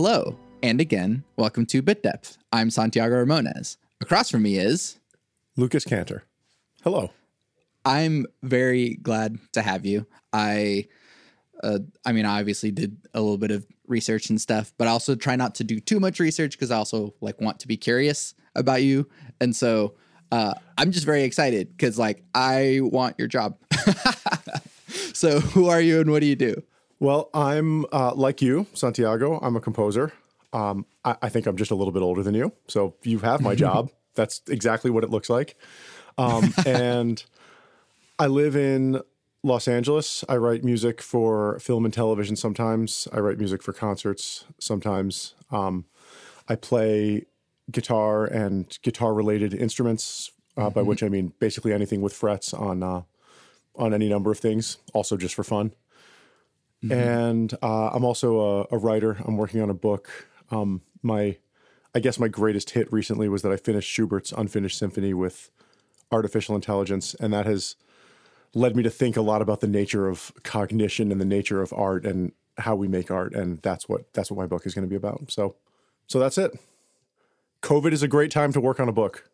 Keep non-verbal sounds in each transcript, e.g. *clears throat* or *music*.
Hello, and again, welcome to Bit Depth. I'm Santiago Ramones. Across from me is Lucas Cantor. Hello. I'm very glad to have you. I, uh, I mean, I obviously did a little bit of research and stuff, but I also try not to do too much research because I also like want to be curious about you, and so uh, I'm just very excited because like I want your job. *laughs* so, who are you and what do you do? Well, I'm uh, like you, Santiago. I'm a composer. Um, I, I, think I'm just a little bit older than you, so you have my job. *laughs* That's exactly what it looks like. Um, *laughs* and I live in Los Angeles. I write music for film and television sometimes. I write music for concerts sometimes. Um, I play guitar and guitar related instruments, uh, mm-hmm. by which I mean basically anything with frets on uh, on any number of things, also just for fun. Mm-hmm. And uh, I'm also a, a, writer. I'm working on a book. Um, my, I guess my greatest hit recently was that I finished Schubert's Unfinished Symphony with artificial intelligence, and that has led me to think a lot about the nature of cognition and the nature of art and how we make art, and that's what that's what my book is going to be about. So, so that's it. COVID is a great time to work on a book.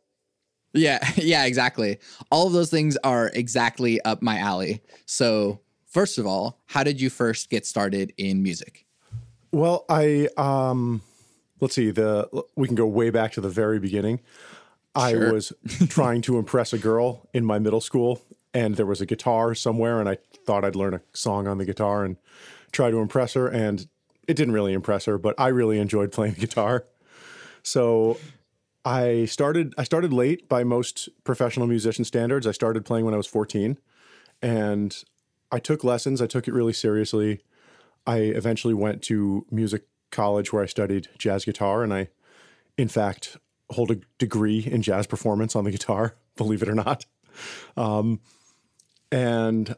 Yeah, *laughs* yeah, exactly. All of those things are exactly up my alley. So, first of all, how did you first get started in music? Well, I um let's see, the we can go way back to the very beginning. Sure. I was *laughs* trying to impress a girl in my middle school and there was a guitar somewhere and I thought I'd learn a song on the guitar and try to impress her and it didn't really impress her, but I really enjoyed playing the *laughs* guitar. So I started I started late by most professional musician standards. I started playing when I was 14 and I took lessons. I took it really seriously. I eventually went to music college where I studied jazz guitar and I in fact hold a degree in jazz performance on the guitar, *laughs* believe it or not. Um, and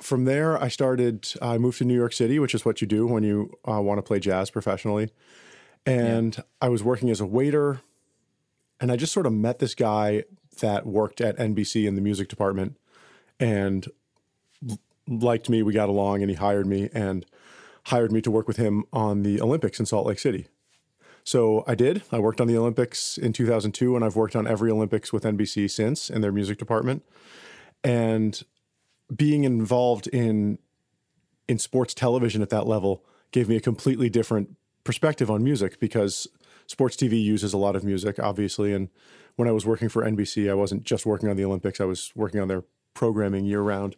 from there, I started, I moved to New York City, which is what you do when you uh, want to play jazz professionally. And yeah. I was working as a waiter. And I just sort of met this guy that worked at NBC in the music department and liked me. We got along and he hired me and hired me to work with him on the Olympics in Salt Lake City. So I did. I worked on the Olympics in 2002 and I've worked on every Olympics with NBC since in their music department. And being involved in in sports television at that level gave me a completely different perspective on music because sports TV uses a lot of music, obviously. And when I was working for NBC, I wasn't just working on the Olympics, I was working on their programming year round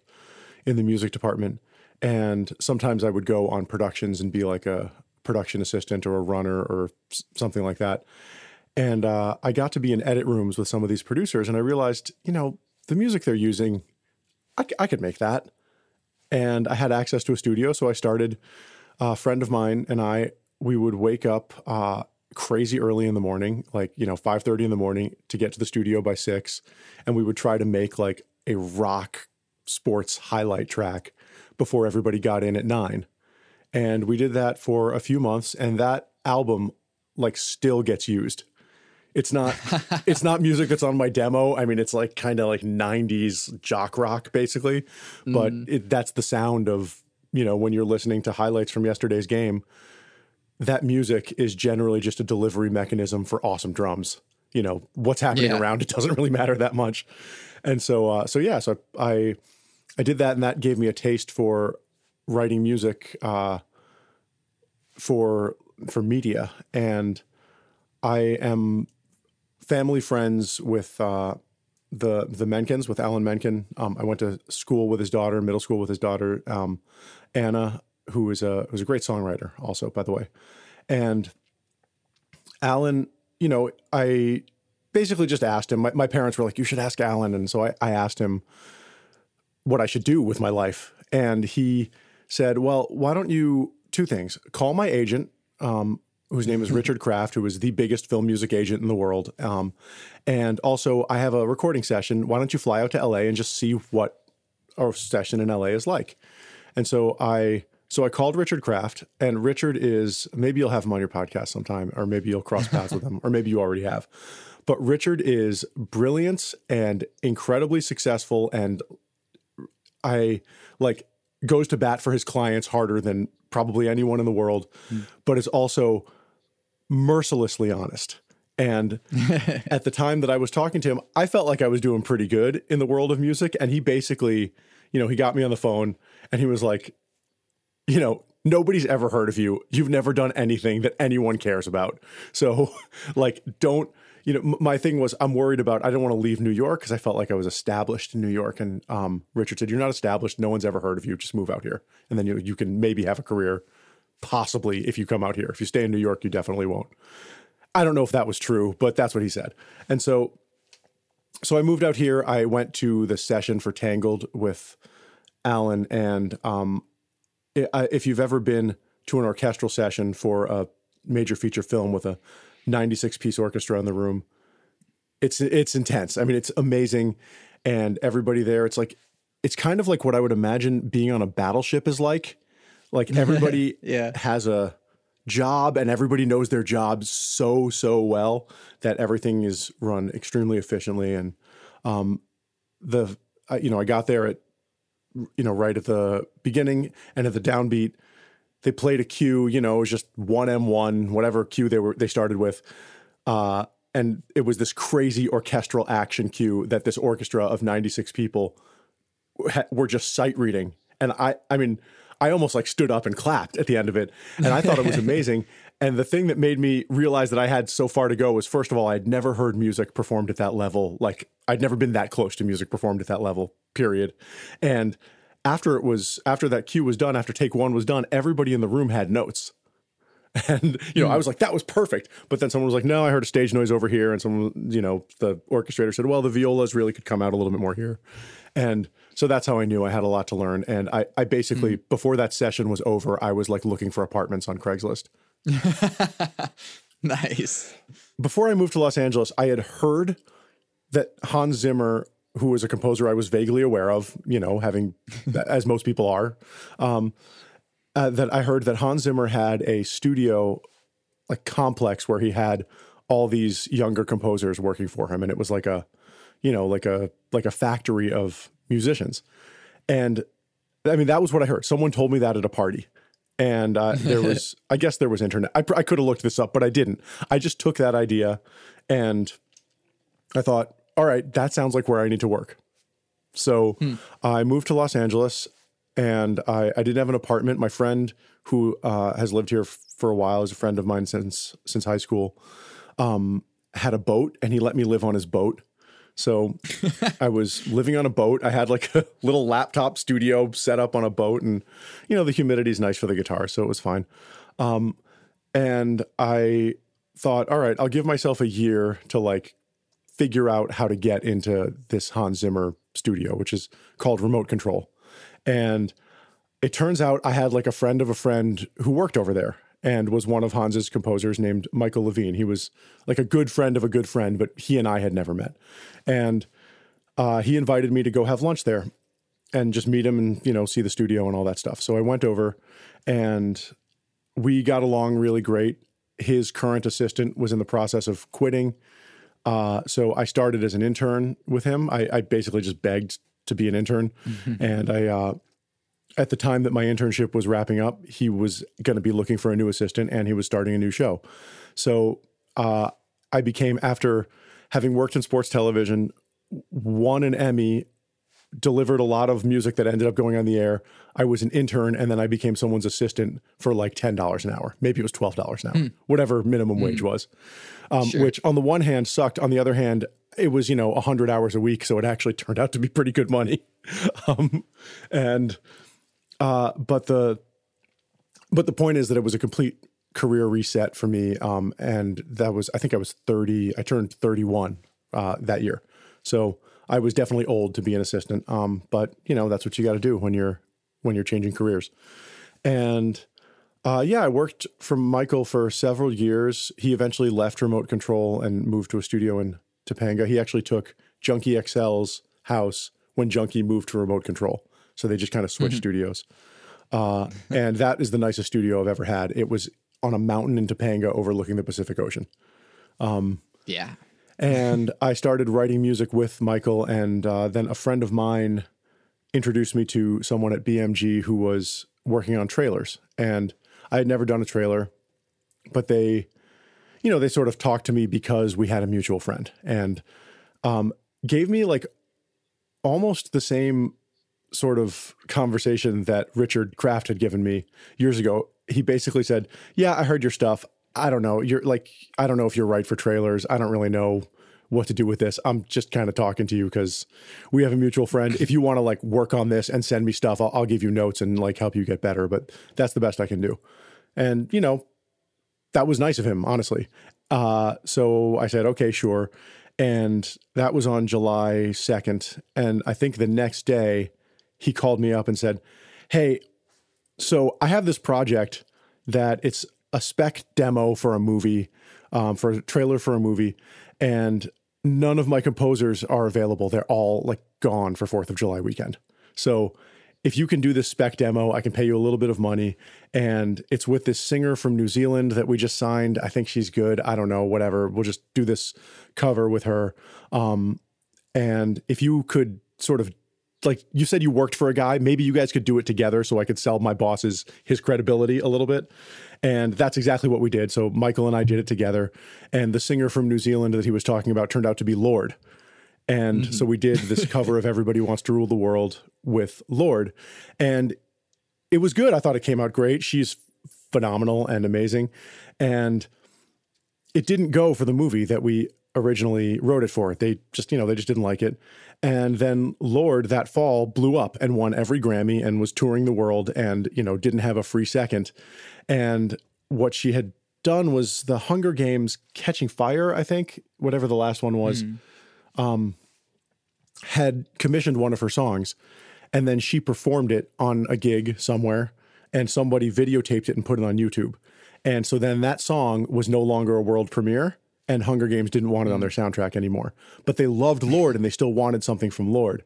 in the music department. And sometimes I would go on productions and be like a production assistant or a runner or something like that. And uh, I got to be in edit rooms with some of these producers, and I realized, you know, the music they're using, I, I could make that. And I had access to a studio, so I started. A friend of mine and I we would wake up uh, crazy early in the morning, like you know five thirty in the morning, to get to the studio by six, and we would try to make like a rock sports highlight track before everybody got in at nine, and we did that for a few months, and that album like still gets used. It's not *laughs* it's not music that's on my demo. I mean, it's like kind of like 90s jock rock basically, but mm. it, that's the sound of, you know, when you're listening to highlights from yesterday's game that music is generally just a delivery mechanism for awesome drums. You know, what's happening yeah. around it doesn't really matter that much. And so, uh, so yeah, so I, I did that and that gave me a taste for writing music, uh, for, for media. And I am family friends with, uh, the the Menkens with Alan Menken. Um, I went to school with his daughter, middle school with his daughter, um, Anna who is a who's a great songwriter, also by the way. And Alan, you know, I basically just asked him. My, my parents were like, "You should ask Alan," and so I, I asked him what I should do with my life, and he said, "Well, why don't you two things? Call my agent." Um, whose name is Richard Kraft, who is the biggest film music agent in the world. Um, and also, I have a recording session. Why don't you fly out to LA and just see what our session in LA is like? And so I so I called Richard Kraft, and Richard is maybe you'll have him on your podcast sometime, or maybe you'll cross paths with him, or maybe you already have. But Richard is brilliant and incredibly successful, and I like goes to bat for his clients harder than probably anyone in the world, but is also mercilessly honest. And *laughs* at the time that I was talking to him, I felt like I was doing pretty good in the world of music. And he basically, you know, he got me on the phone and he was like, you know, nobody's ever heard of you. You've never done anything that anyone cares about. So, *laughs* like, don't, you know, m- my thing was I'm worried about, I don't want to leave New York because I felt like I was established in New York. And um, Richard said, You're not established. No one's ever heard of you. Just move out here. And then you, you can maybe have a career, possibly, if you come out here. If you stay in New York, you definitely won't. I don't know if that was true, but that's what he said. And so, so I moved out here. I went to the session for Tangled with Alan, and um, if you've ever been to an orchestral session for a major feature film with a 96 piece orchestra in the room, it's it's intense. I mean, it's amazing, and everybody there. It's like it's kind of like what I would imagine being on a battleship is like. Like *laughs* everybody Yeah. has a job and everybody knows their job so so well that everything is run extremely efficiently and um the uh, you know I got there at you know right at the beginning and at the downbeat they played a cue you know it was just 1m1 whatever cue they were they started with. Uh and it was this crazy orchestral action cue that this orchestra of 96 people ha- were just sight reading. And i i mean i almost like stood up and clapped at the end of it. And i thought it was *laughs* amazing. And the thing that made me realize that i had so far to go was first of all i'd never heard music performed at that level. Like i'd never been that close to music performed at that level period. And after it was after that cue was done after take one was done everybody in the room had notes *laughs* and you know, I hmm. was like, "That was perfect." But then someone was like, "No, I heard a stage noise over here." And someone, you know, the orchestrator said, "Well, the violas really could come out a little bit more here." And so that's how I knew I had a lot to learn. And I, I basically, hmm. before that session was over, I was like looking for apartments on Craigslist. *laughs* Nice. Before I moved to Los Angeles, I had heard that Hans Zimmer, who was a composer I was vaguely aware of, you know, having, *laughs* as most people are, um, uh, that I heard that Hans Zimmer had a studio, like complex, where he had all these younger composers working for him, and it was like a, you know, like a like a factory of musicians, and I mean that was what I heard. Someone told me that at a party, and uh, there *laughs* was, I guess there was internet. I, I could have looked this up, but I didn't. I just took that idea, and I thought, all right, that sounds like where I need to work. So I moved to Los Angeles and I, I didn't have an apartment. My friend who uh, has lived here f- for a while is a friend of mine since since high school. Um, had a boat and he let me live on his boat. So *laughs* I was living on a boat. I had like *laughs* a little laptop studio set up on a boat, and you know the humidity is nice for the guitar, so it was fine. Um, and I thought, all right, I'll give myself a year to like figure out how to get into this Hans Zimmer studio, which is called Remote Control. And it turns out I had like a friend of a friend who worked over there and was one of Hans's composers named Michael Levine. He was like a good friend of a good friend, but he and I had never met. And uh, he invited me to go have lunch there and just meet him and, you know, see the studio and all that stuff. So I went over and we got along really great. His current assistant was in the process of quitting. Uh, so I started as an intern with him. I, I basically just begged to be an intern. And I, uh, at the time that my internship was wrapping up, he was going to be looking for a new assistant and he was starting a new show. So uh, I became, after having worked in sports television, won an Emmy, delivered a lot of music that ended up going on the air. I was an intern and then I became someone's assistant for like $10 an hour. Maybe it was $12 an hour, whatever minimum wage was, um, which on the one hand sucked. On the other hand, it was, you know, 100 hours a week. So it actually *laughs* turned out to be pretty good money. *laughs* um, and, uh, but the, but the point is that it was a complete career reset for me. Um, and that was, I think I was 30, I turned 31 uh, that year. So I was definitely old to be an assistant. Um, but you know, that's what you got to do when you're, when you're changing careers. And uh, yeah, I worked for Michael for several years. He eventually left remote control and moved to a studio in Topanga. He actually took Junkie XL's house when Junkie moved to remote control. So they just kind of switched studios. Uh, and that is the nicest studio I've ever had. It was on a mountain in Topanga overlooking the Pacific Ocean. Yeah. And I started writing music with Michael, and uh, then a friend of mine introduced me to someone at BMG who was working on trailers. And I had never done a trailer, but they, you know, they sort of talked to me because we had a mutual friend and um, gave me like almost the same sort of conversation that Richard Kraft had given me years ago. He basically said, Yeah, I heard your stuff. I don't know. You're like, I don't know if you're right for trailers. I don't really know what to do with this. I'm just kind of talking to you because we have a mutual friend. If you want to like work on this and send me stuff, I'll, I'll give you notes and like help you get better. But that's the best I can do. And, you know, that was nice of him, honestly. Uh, so I said, okay, sure. And that was on July 2nd. And I think the next day he called me up and said, Hey, so I have this project that it's a spec demo for a movie, um, for a trailer for a movie. And none of my composers are available. They're all like gone for 4th of July weekend. So if you can do this spec demo, I can pay you a little bit of money. And it's with this singer from New Zealand that we just signed. I think she's good. I don't know, whatever. We'll just do this cover with her. Um, and if you could sort of like you said you worked for a guy maybe you guys could do it together so i could sell my bosses his credibility a little bit and that's exactly what we did so michael and i did it together and the singer from new zealand that he was talking about turned out to be Lorde. and mm-hmm. so we did this *laughs* cover of everybody wants to rule the world with Lorde. and it was good i thought it came out great she's phenomenal and amazing and it didn't go for the movie that we originally wrote it for. They just, you know, they just didn't like it. And then Lorde that fall blew up and won every Grammy and was touring the world and, you know, didn't have a free second. And what she had done was the Hunger Games Catching Fire, I think, whatever the last one was, mm. um, had commissioned one of her songs. And then she performed it on a gig somewhere and somebody videotaped it and put it on YouTube. And so then that song was no longer a world premiere and Hunger Games didn't want it on mm. their soundtrack anymore. But they loved Lorde and they still wanted something from Lorde.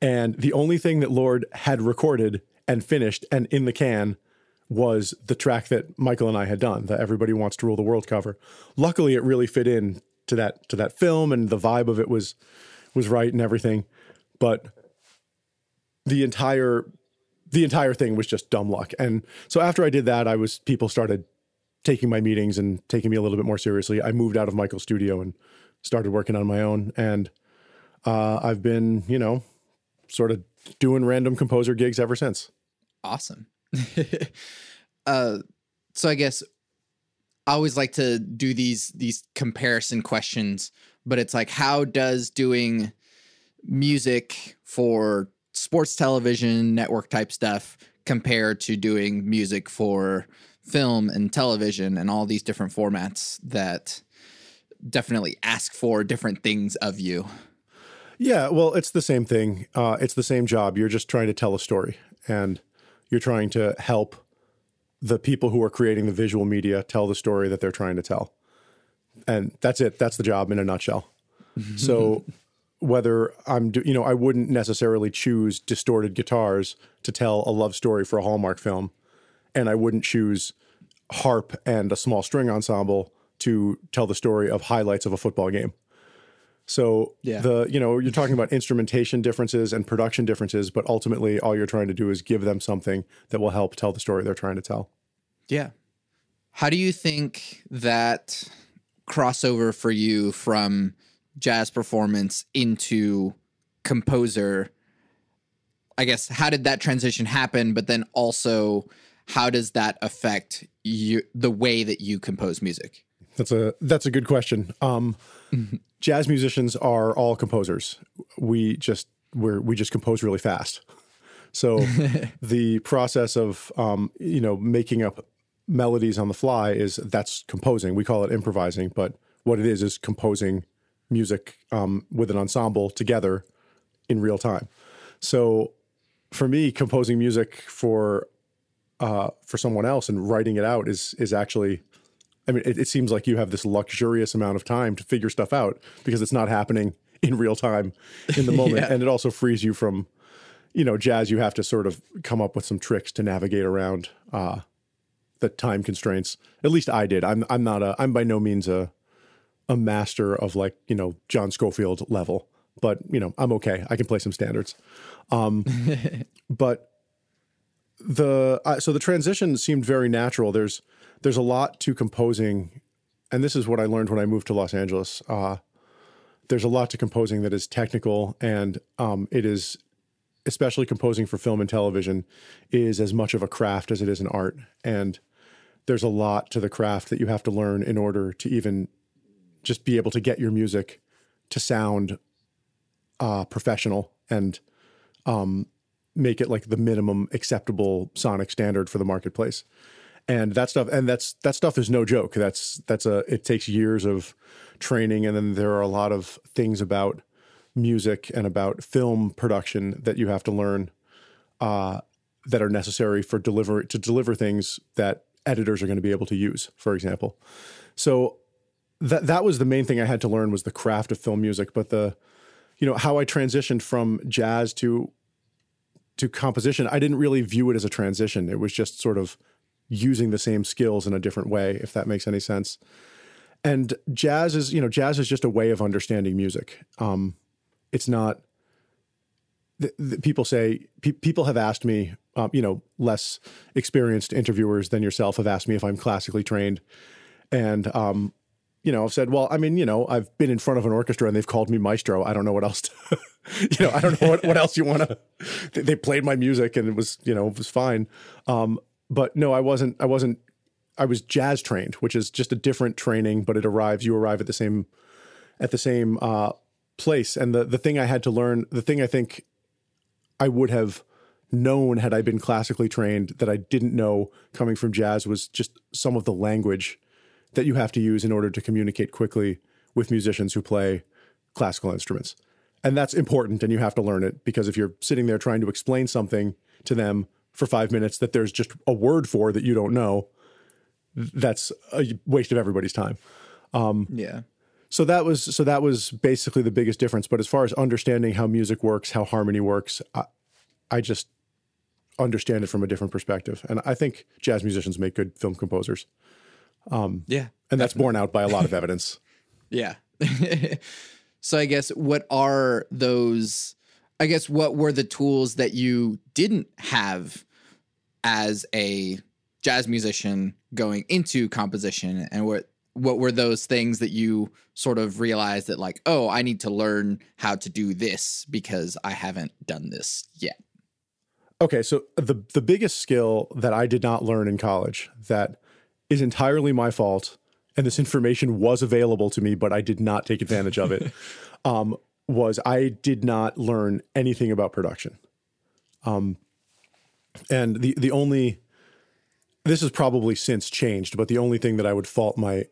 And the only thing that Lorde had recorded and finished and in the can was the track that Michael and I had done, the Everybody Wants to Rule the World cover. Luckily it really fit in to that to that film and the vibe of it was was right and everything. But the entire the entire thing was just dumb luck. And so after I did that, I was people started taking my meetings and taking me a little bit more seriously, I moved out of Michael's studio and started working on my own. And uh, I've been, you know, sort of doing random composer gigs ever since. Awesome. *laughs* uh, so I guess I always like to do these these comparison questions, but it's like, how does doing music for sports television network type stuff compare to doing music for film and television and all these different formats that definitely ask for different things of you. Yeah, well, it's the same thing. Uh, it's the same job. You're just trying to tell a story and you're trying to help the people who are creating the visual media tell the story that they're trying to tell. And that's it. That's the job in a nutshell. *laughs* so whether I'm, do, you know, I wouldn't necessarily choose distorted guitars to tell a love story for a Hallmark film and I wouldn't choose harp and a small string ensemble to tell the story of highlights of a football game. So yeah. the you know you're talking about instrumentation differences and production differences, but ultimately all you're trying to do is give them something that will help tell the story they're trying to tell. Yeah. How do you think that crossover for you from jazz performance into composer? I guess how did that transition happen? But then also how does that affect you the way that you compose music? That's a that's a good question. Um, mm-hmm. *laughs* Jazz musicians are all composers. We just we we just compose really fast. So *laughs* the process of um, you know making up melodies on the fly is that's composing. We call it improvising, but what it is is composing music um, with an ensemble together in real time. So for me, composing music for uh, for someone else and writing it out is is actually I mean, it, it, seems like you have this luxurious amount of time to figure stuff out because it's not happening in real time in the *laughs* moment. yeah. And it also frees you from, you know, jazz. You have to sort of come up with some tricks to navigate around uh, the time constraints. At least I did. I'm I'm not a I'm by no means a a master of like you know John Scofield level. but you know, I'm okay. I can play some standards. Um, *laughs* but the uh, so the transition seemed very natural. There's there's a lot to composing, and this is what I learned when I moved to Los Angeles. Uh, there's a lot to composing that is technical, and um, it is especially composing for film and television is as much of a craft as it is an art, and there's a lot to the craft that you have to learn in order to even just be able to get your music to sound uh, professional and um, make it like the minimum acceptable sonic standard for the marketplace. And that stuff, and that's that stuff is no joke. That's that's a it takes years of training, and then there are a lot of things about music and about film production that you have to learn uh, that are necessary for deliver to deliver things that editors are going to be able to use, for example. So that that was the main thing I had to learn was the craft of film music, but the you know how I transitioned from jazz to to composition, I didn't really view it as a transition. It was just sort of using the same skills in a different way, if that makes any sense. And jazz is, you know, jazz is just a way of understanding music. Um, it's not. The, the people say pe- people have asked me, um, you know, less experienced interviewers than yourself have asked me if I'm classically trained, and um, you know, I've said, well, I mean, you know, I've been in front of an orchestra and they've called me maestro. I don't know what else, to, *laughs* you know, I don't know what, what else you want *laughs* to, they played my music and it was, you know, it was fine. Um, but no, I wasn't, I wasn't, I was jazz trained, which is just a different training, but it arrives, you arrive at the same, at the same, uh, place. And the, the thing I had to learn, the thing I think I would have known had I been classically trained that I didn't know coming from jazz was just some of the language that you have to use in order to communicate quickly with musicians who play classical instruments. And that's important and you have to learn it because if you're sitting there trying to explain something to them for 5 minutes that there's just a word for that you don't know, that's a waste of everybody's time. Um, yeah. So that was so that was basically the biggest difference. But as far as understanding how music works, how harmony works, I, I just understand it from a different perspective. And I think jazz musicians make good film composers. Um, yeah. And that's borne out by a lot of evidence. *laughs* yeah. *laughs* so I guess what are those, I guess, what were the tools that you didn't have as a jazz musician going into composition and what what were those things that you sort of realized that like oh i need to learn how to do this because i haven't done this yet okay so the the biggest skill that i did not learn in college that is entirely my fault, and this information was available to me, but I did not take advantage of it. *laughs* um, was I did not learn anything about production. Um, and the the only this has probably since changed, but the only thing that I would fault my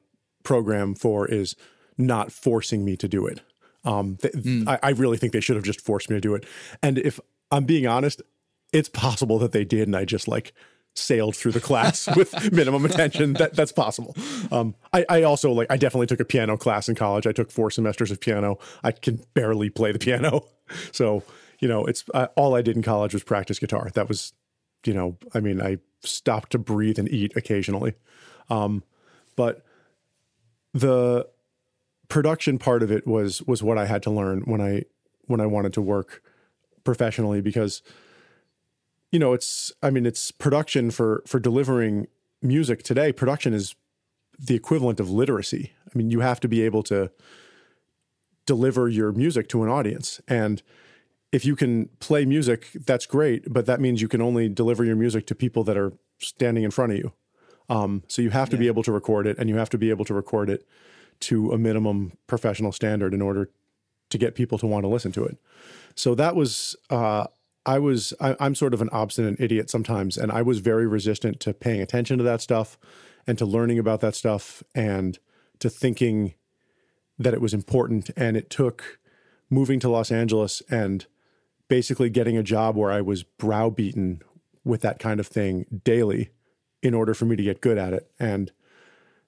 program for is not forcing me to do it. Um, th- mm. I, I really think they should have just forced me to do it. And if I'm being honest, it's possible that they did, and I just like sailed through the class *laughs* with minimum attention. That that's possible. Um, I, I also like I definitely took a piano class in college. I took four semesters of piano. I can barely play the piano, *laughs* so you know it's uh, all I did in college was practice guitar. That was, you know, I mean I stopped to breathe and eat occasionally, um, but the production part of it was was what I had to learn when I when I wanted to work professionally because you know, it's I mean, it's production for for delivering music today. Production is the equivalent of literacy. I mean, you have to be able to deliver your music to an audience. And if you can play music, that's great, but that means you can only deliver your music to people that are standing in front of you. Um, so you have to yeah. be able to record it, and you have to be able to record it to a minimum professional standard in order to get people to want to listen to it. So that was uh, I was I, am sort of an obstinate idiot sometimes, and I was very resistant to paying attention to that stuff and to learning about that stuff and to thinking that it was important. And it took moving to Los Angeles and basically getting a job where I was browbeaten with that kind of thing daily in order for me to get good at it. And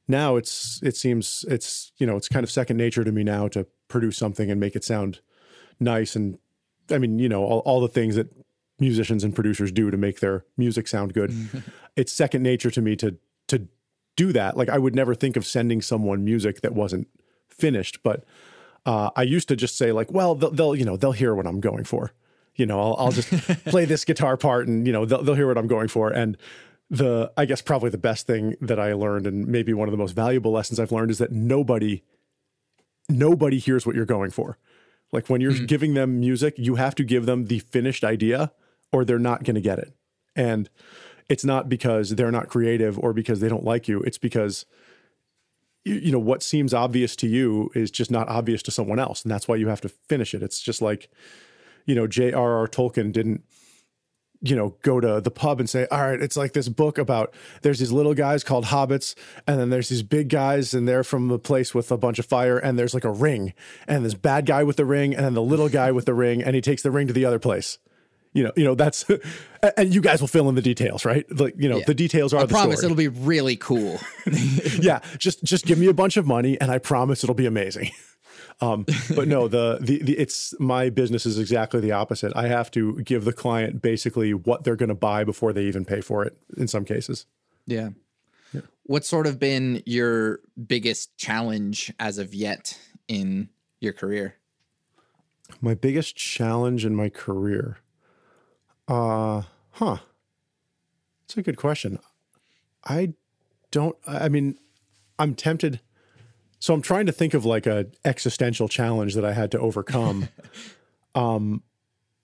now it's it seems it's you know it's kind of second nature to me now to produce something and make it sound nice and I mean, you know, all, all the things that musicians and producers do to make their music sound good. *laughs* it's second nature to me to to do that. Like I would never think of sending someone music that wasn't finished, but uh, I used to just say like, well, they'll, they'll, you know, they'll hear what I'm going for. You know, I'll, I'll just *laughs* play this guitar part and, you know, they'll, they'll hear what I'm going for. And the, I guess probably the best thing that I learned and maybe one of the most valuable lessons I've learned is that nobody, nobody hears what you're going for. Like when you're mm-hmm. giving them music, you have to give them the finished idea or they're not going to get it. And it's not because they're not creative or because they don't like you. It's because you, you know what seems obvious to you is just not obvious to someone else, and that's why you have to finish it. It's just like you know J.R.R. Tolkien didn't you know go to the pub and say all right it's like this book about there's these little guys called hobbits and then there's these big guys and they're from the place with a bunch of fire and there's like a ring and this bad guy with the ring and then the little guy with the ring and he takes the ring to the other place you know, you know that's, *laughs* and you guys will fill in the details, right? Like, you know, yeah. the details are. I the promise story. it'll be really cool. *laughs* yeah, just just give me a bunch of money, and I promise it'll be amazing. *laughs* Um, but no, the, the the it's my business is exactly the opposite. I have to give the client basically what they're going to buy before they even pay for it. In some cases. Yeah. yeah. What's sort of been your biggest challenge as of yet in your career? My biggest challenge in my career. Uh, huh. That's a good question. I don't, I mean, I'm tempted. So I'm trying to think of like a existential challenge that I had to overcome. *laughs* um,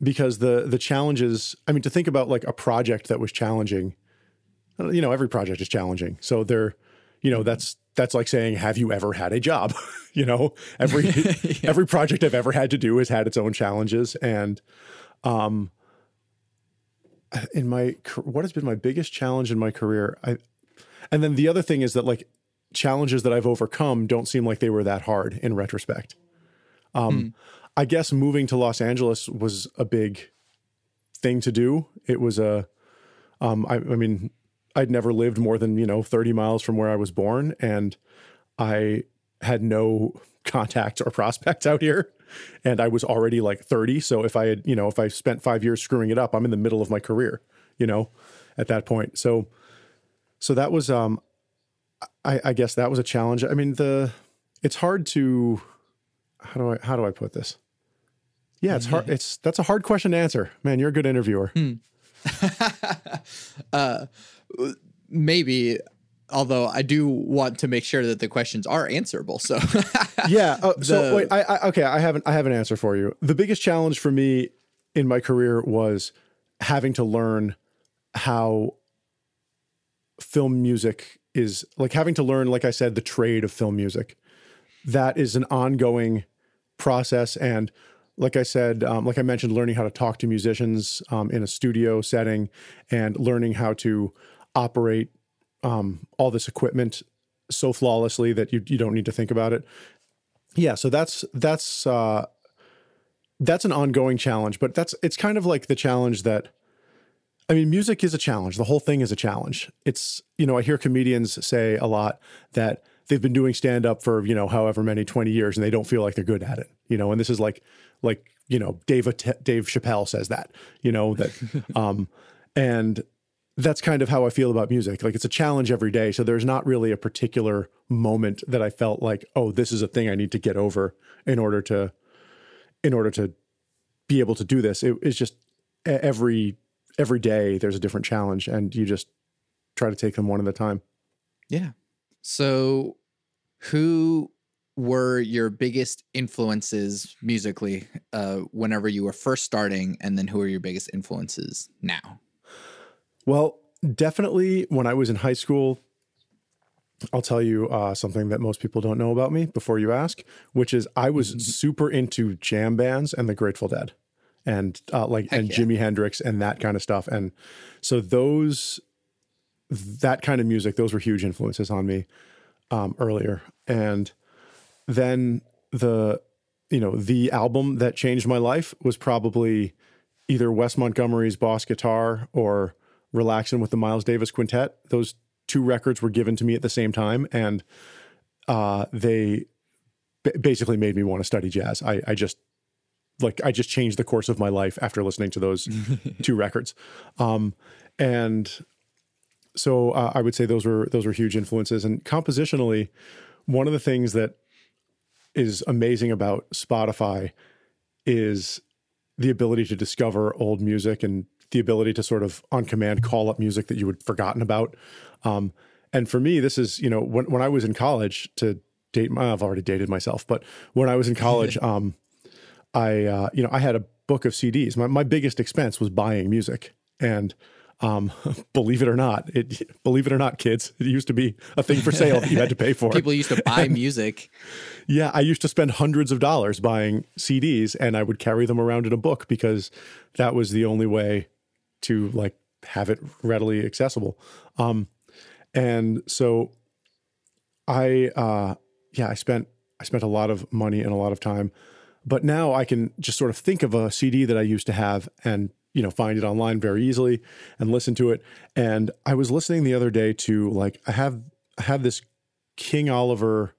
because the the challenges, I mean, to think about like a project that was challenging, you know, every project is challenging. So they're, you know, that's that's like saying, have you ever had a job? *laughs* you know, every *laughs* yeah. every project I've ever had to do has had its own challenges, and um, in my what has been my biggest challenge in my career i and then the other thing is that like challenges that i've overcome don't seem like they were that hard in retrospect um hmm. i guess moving to los angeles was a big thing to do it was a um I, I mean i'd never lived more than you know 30 miles from where i was born and i had no *laughs* contacts or prospects out here and I was already like 30. So if I had, you know, if I spent five years screwing it up, I'm in the middle of my career, you know, at that point. So, so that was, um, I, I guess that was a challenge. I mean, the, it's hard to, how do I, how do I put this? Yeah, it's hard. It's, that's a hard question to answer, man. You're a good interviewer. Hmm. *laughs* uh, maybe although I do want to make sure that the questions are answerable. So *laughs* yeah. Uh, so the, wait, I, I, okay, I haven't I have an answer for you. The biggest challenge for me in my career was having to learn how film music is like having to learn, like I said, the trade of film music. That is an ongoing process, and like I said, um, like I mentioned, learning how to talk to musicians um, in a studio setting and learning how to operate um, all this equipment so flawlessly that you you don't need to think about it. Yeah, so that's that's uh, that's an ongoing challenge, but that's it's kind of like the challenge that I mean, music is a challenge. The whole thing is a challenge. It's you know I hear comedians say a lot that they've been doing stand up for you know however many 20 years and they don't feel like they're good at it you know and this is like like you know dave dave chappelle says that you know that *laughs* um and that's kind of how I feel about music. Like it's a challenge every day. So there's not really a particular moment that I felt like, oh, this is a thing I need to get over in order to in order to be able to do this. It, it's just every every day there's a different challenge and you just try to take them one at a time. Yeah. So who were your biggest influences musically uh, whenever you were first starting and then who are your biggest influences now? Well, definitely when I was in high school, I'll tell you uh, something that most people don't know about me before you ask, which is I was mm-hmm. *laughs* super into jam bands and the Grateful Dead and uh, like Heck and yeah. Jimi Hendrix and that kind of stuff. And so those that kind of music, those were huge influences on me um, earlier. And then the you know the album that changed my life was probably either Wes Montgomery's Boss Guitar or relaxing with the Miles Davis Quintet. Those two records were given to me at the same time, and uh, they b- basically made me want to study jazz. I, I, just like I just changed the course of my life after listening to those *laughs* two records, um, and so uh, I would say those were those were huge influences. And compositionally, one of the things that is amazing about Spotify is the ability to discover old music and the ability to sort of on command call up music that you had forgotten about. Um, and for me, this is, you know, when, when I was in college to date, I've already dated myself, but when I was in *laughs* college, um, I, uh, you know, I had a book of CDs. My, my biggest expense was buying music. And, um, *laughs* believe it or not, it believe it or not, kids, it used to be a thing for sale that you had to pay for. People used to buy music. yeah, I used to spend hundreds of dollars buying CDs, and I would carry them around in a book because that was the only way to like have it readily accessible. Um, and so I, uh, yeah, I spent I spent a lot of money and a lot of time, but now I can just sort of think of a CD that I used to have and you know find it online very easily and listen to it. And I was listening the other day to like I have I have this King Oliver.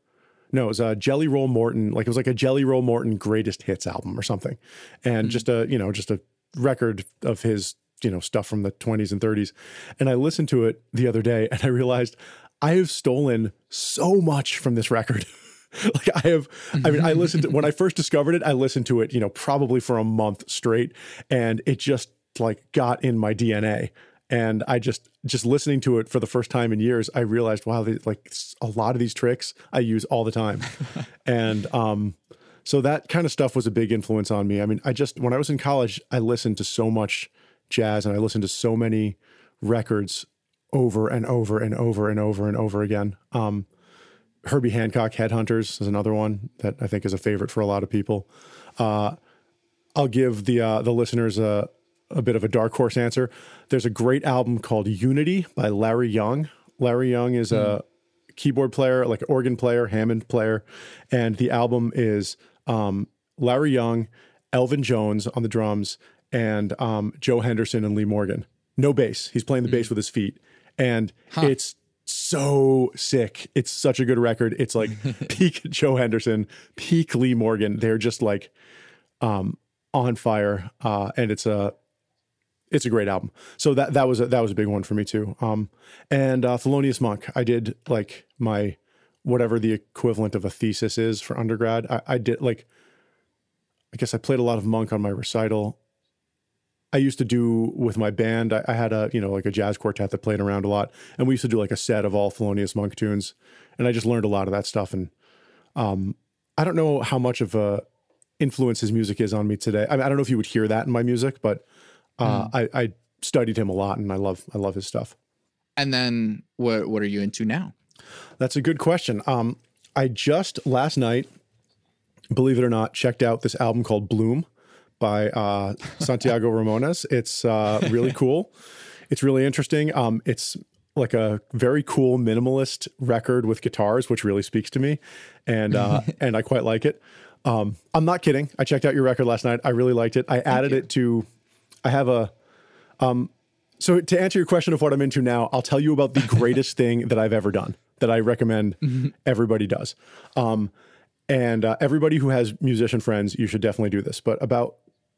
No, it was a Jelly Roll Morton, like it was like a Jelly Roll Morton greatest hits album or something. And mm-hmm. just a, you know, just a record of his you know stuff from the 20s and 30s and i listened to it the other day and i realized i have stolen so much from this record *laughs* *laughs* like i have i mean i listened to when i first discovered it i listened to it you know probably for a month straight and it just like got in my dna and i just just listening to it for the first time in years i realized wow they, like a lot of these tricks i use all the time. *laughs* And um so that kind of stuff was a big influence on me. I mean i just when i was in college i listened to so much jazz and I listened to so many records over and over and over and over and over again. Um, Herbie Hancock Headhunters is another one that I think is a favorite for a lot of people. Uh, I'll give the uh, the listeners a, a bit of a dark horse answer. There's a great album called Unity by Larry Young. Larry Young is mm. a hmm. keyboard player, like organ player, Hammond player, and the album is um, Larry Young, Elvin Jones on the drums, and um, Joe Henderson and Lee Morgan. No bass. He's playing the bass mm. with his feet. And huh. it's so sick. It's such a good record. It's like *laughs* peak Joe Henderson, peak Lee Morgan. They're just like um, on fire. Uh, and it's a it's a great album. So that that was a, that was a big one for me too. Um, and uh, Thelonious Monk. I did like my whatever the equivalent of a thesis is for undergrad. I, I did like I guess I played a lot of Monk on my recital I used to do with my band. I, I, had a you know like a jazz quartet that played around a lot, and we used to do like a set of all Thelonious Monk tunes, and I just learned a lot of that stuff. And um, I don't know how much of a influence his music is on me today. I, mean, I don't know if you would hear that in my music, but uh, mm. I, I studied him a lot, and I love I love his stuff. And then what what are you into now? That's a good question. Um, I just last night, believe it or not, checked out this album called Bloom by uh, Santiago Ramones. It's uh, really *laughs* cool. It's really interesting. Um, it's like a very cool minimalist record with guitars, which really speaks to me, and uh, *laughs* and I quite like it. Um, I'm not kidding. I checked out your record last night. I really liked it. I added it to. I have a. Um, so to answer your question of what I'm into now, I'll tell you about the *laughs* greatest thing that I've ever done that I recommend mm-hmm. everybody does. Um, and uh, everybody who has musician friends, you should definitely do this. But about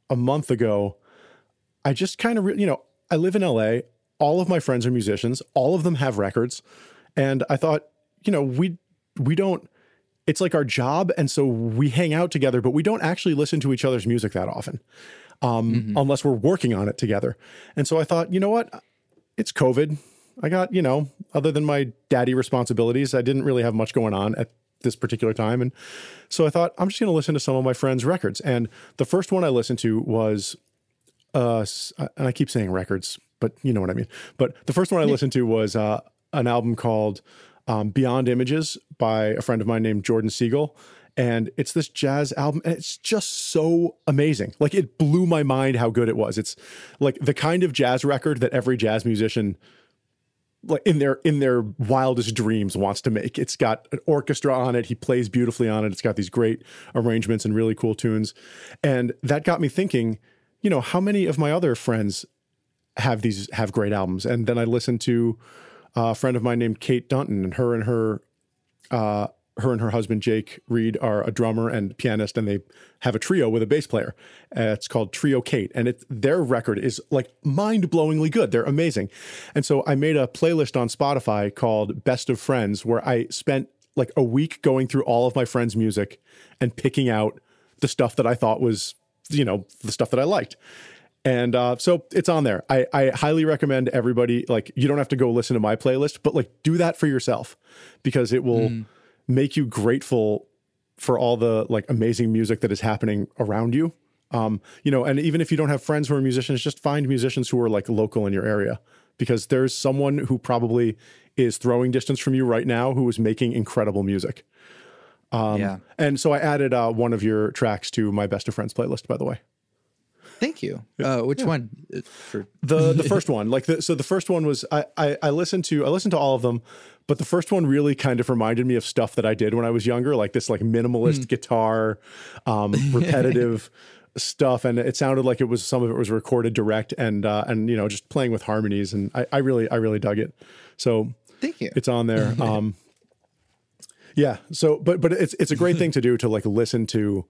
a month ago, I just kind of, re- you know, I live in LA. All of my friends are musicians. All of them have records. And I thought, you know, we we don't it's like our job and so we hang out together but we don't actually listen to each other's music that often. Um, mm-hmm. unless we're working on it together. And so I thought, you know what? It's COVID. I got, you know, other than my daddy responsibilities, I didn't really have much going on at this particular time. And so I thought, I'm just going to listen to some of my friends' records. And the first one I listened to was, uh, and I keep saying records, but you know what I mean. But the first one I listened to was uh, an album called um, Beyond Images by a friend of mine named Jordan Siegel. And it's this jazz album, and it's just so amazing. Like it blew my mind how good it was. It's like the kind of jazz record that every jazz musician in their in their wildest dreams wants to make. It's got an orchestra on it. He plays beautifully on it. It's got these great arrangements and really cool tunes. And that got me thinking, you know, how many of my other friends have these have great albums? And then I listened to a friend of mine named Kait Dunton and her and her uh, her and her husband Jake Reed are a drummer and pianist, and they have a trio with a bass player. Uh, it's called Trio Kait, and it their record is like mind blowingly good. They're amazing, and so I made a playlist on Spotify called Best of Friends, where I spent like a week going through all of my friends' music and picking out the stuff that I thought was, you know, the stuff that I liked. And uh, so it's on there. I, I highly recommend everybody, like, you don't have to go listen to my playlist, but like, do that for yourself because it will mm. Make you grateful for all the like amazing music that is happening around you. Um, you know, and even if you don't have friends who are musicians, just find musicians who are like local in your area because there's someone who probably is throwing distance from you right now who is making incredible music. Um, yeah. And so I added uh, one of your tracks to my best of friends playlist, by the way. Thank you. Uh, which yeah. one? Uh, for- the the *laughs* first one, like the, so the first one was I, I I listened to I listened to all of them, but the first one really kind of reminded me of stuff that I did when I was younger, like this like minimalist mm. guitar, um, *laughs* repetitive stuff, and it sounded like it was some of it was recorded direct and uh, and you know just playing with harmonies, and I, I really I really dug it. So thank you. It's on there. *laughs* Um, yeah. So, but but it's it's a great thing to do to like listen to.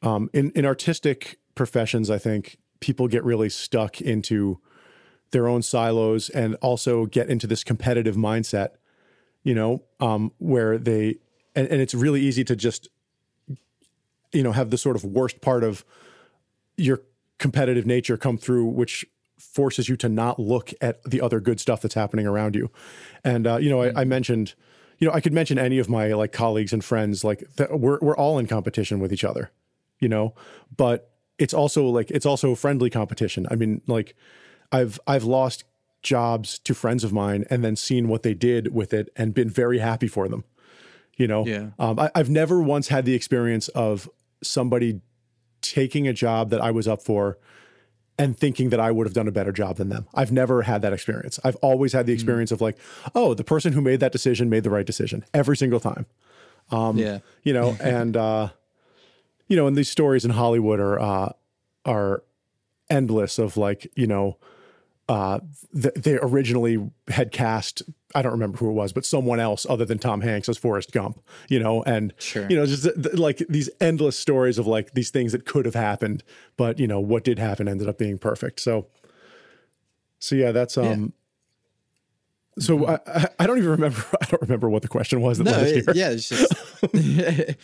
Um, in in artistic professions, I think people get really stuck into their own silos and also get into this competitive mindset. You know, um, where they and, and it's really easy to just you know have the sort of worst part of your competitive nature come through, which forces you to not look at the other good stuff that's happening around you. And uh, you know, I, I, mentioned, you know, I could mention any of my like colleagues and friends, like we're we're all in competition with each other, you know, but it's also like it's also friendly competition. I mean, like I've I've lost jobs to friends of mine and then seen what they did with it and been very happy for them. You know, yeah. Um, I, I've never once had the experience of somebody taking a job that I was up for and thinking that I would have done a better job than them. I've never had that experience. I've always had the hmm. experience mm. of like, oh, the person who made that decision made the right decision every single time. Um, yeah, you know, *laughs* and uh, you know, and these stories in Hollywood are uh, are endless of like, you know, uh, th- they originally had cast I don't remember who it was, but someone else other than Tom Hanks as Forrest Gump, you know, and sure. you know, just th- like these endless stories of like these things that could have happened, but you know, what did happen ended up being perfect. So, so yeah, that's um. So mm-hmm. I, I don't even remember. *laughs* I don't remember what the question was. That no, it, yeah, it's just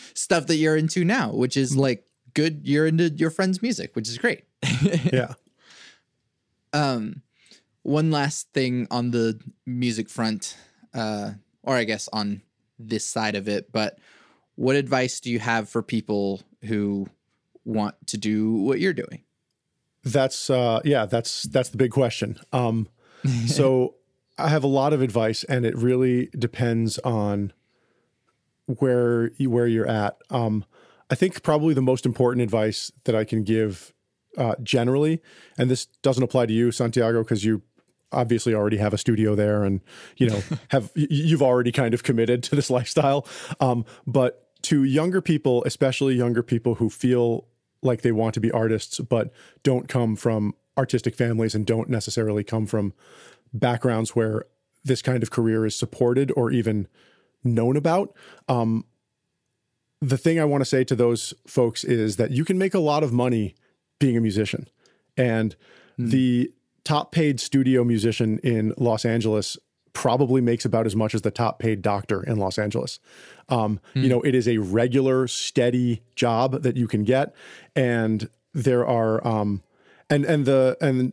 *laughs* stuff that you're into now, which is like good. You're into your friend's music, which is great. *laughs* yeah. Um, one last thing on the music front, uh, or I guess on this side of it, but what advice do you have for people who want to do what you're doing? That's uh, yeah, that's that's the big question. Um, so I have a lot of advice, and it really depends on where you, where you're at. Um, I think probably the most important advice that I can give uh, generally, and this doesn't apply to you, Santiago, because you obviously already have a studio there and you know *laughs* have you've already kind of committed to this lifestyle um, but to younger people especially younger people who feel like they want to be artists but don't come from artistic families and don't necessarily come from backgrounds where this kind of career is supported or even known about um, the thing i want to say to those folks is that you can make a lot of money being a musician and mm. the top paid studio musician in Los Angeles probably makes about as much as the top paid doctor in Los Angeles. Um, mm. You know, it is a regular, steady job that you can get, and there are um, and and the and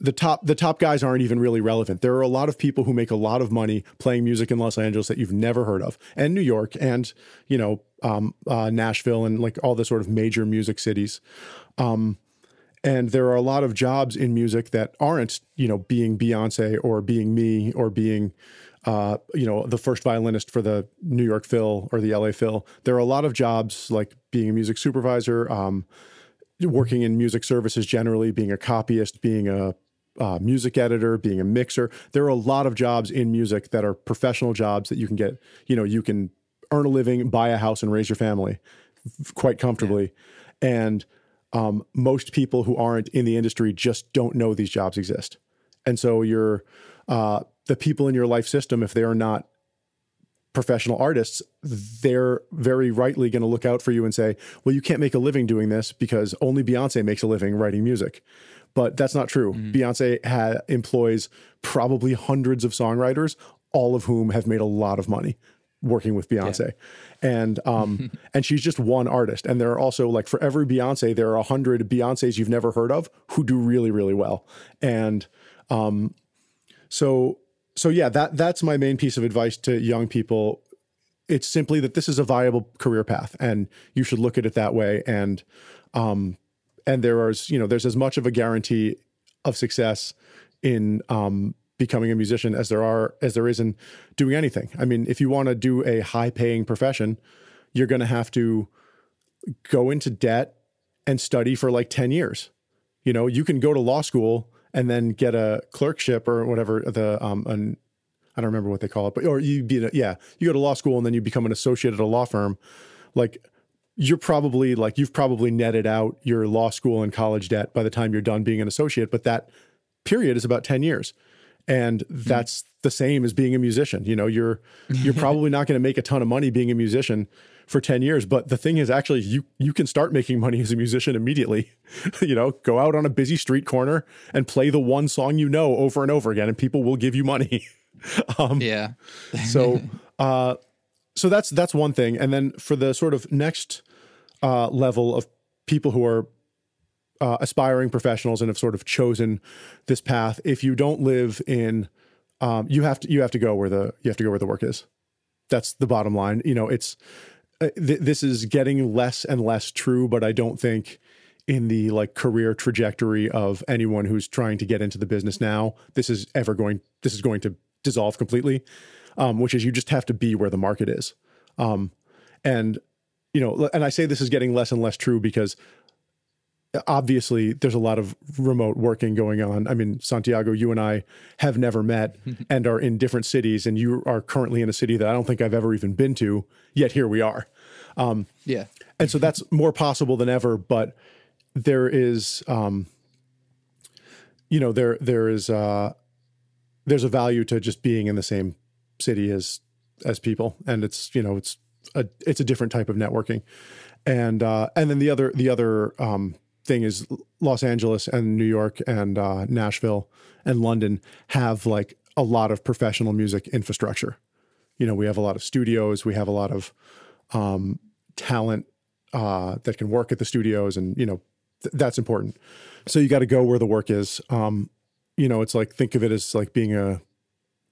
the top the top guys aren't even really relevant. There are a lot of people who make a lot of money playing music in Los Angeles that you've never heard of, and New York, and you know um, uh, Nashville, and like all the sort of major music cities. Um, and there are a lot of jobs in music that aren't, you know, being Beyonce or being me or being, uh, you know, the first violinist for the New York Phil or the LA Phil. There are a lot of jobs like being a music supervisor, um, working in music services generally, being a copyist, being a uh, music editor, being a mixer. There are a lot of jobs in music that are professional jobs that you can get. You know, you can earn a living, buy a house, and raise your family quite comfortably. Yeah. And um, most people who aren't in the industry just don't know these jobs exist. And so you're uh, the people in your life system, if they're not professional artists, they're very rightly going to look out for you and say, well, you can't make a living doing this because only Beyonce makes a living writing music. But that's not true. Mm-hmm. Beyonce ha- employs probably hundreds of songwriters, all of whom have made a lot of money working with Beyonce, and um, *laughs* and she's just one artist. And there are also like for every Beyonce, there are a hundred Beyonces you've never heard of who do really really well. And um, so so yeah, that that's my main piece of advice to young people. It's simply that this is a viable career path, and you should look at it that way. And um, and there is you know there's as much of a guarantee of success in um, becoming a musician as there are as there is in doing anything. I mean, if you want to do a high paying profession, you're going to have to go into debt and study for like 10 years. You know, you can go to law school and then get a clerkship or whatever the um an I don't remember what they call it, but or you be yeah, you go to law school and then you become an associate at a law firm. Like you're probably like you've probably netted out your law school and college debt by the time you're done being an associate, but that period is about 10 years. And that's the same as being a musician. You know, you're you're *laughs* probably not going to make a ton of money being a musician for 10 years, but the thing is actually you you can start making money as a musician immediately. *laughs* you know, go out on a busy street corner and play the one song you know over and over again and people will give you money. *laughs* um, yeah. so uh so that's that's one thing. And then for the sort of next uh level of people who are uh, aspiring professionals and have sort of chosen this path. If you don't live in, um, you have to you have to go where the you have to go where the work is. That's the bottom line. You know, it's uh, th- this is getting less and less true, but I don't think in the like career trajectory of anyone who's trying to get into the business now, this is ever going. This is going to dissolve completely. Um, which is you just have to be where the market is. Um, and you know, and I say this is getting less and less true because obviously there's a lot of remote working going on. I mean, Santiago, you and I have never met *laughs* and are in different cities, and you are currently in a city that I don't think I've ever even been to, yet here we are. Um, yeah. And so that's more possible than ever, but there is, um, you know, there, there is, uh, there's a value to just being in the same city as, as people. And it's, you know, it's a, it's a different type of networking. And, uh, and then the other, the other, um, thing is Los Angeles and New York and uh, Nashville and London have like a lot of professional music infrastructure. You know, we have a lot of studios, we have a lot of um, talent uh, that can work at the studios, and you know th- that's important. So you got to go where the work is. Um, you know, it's like think of it as like being a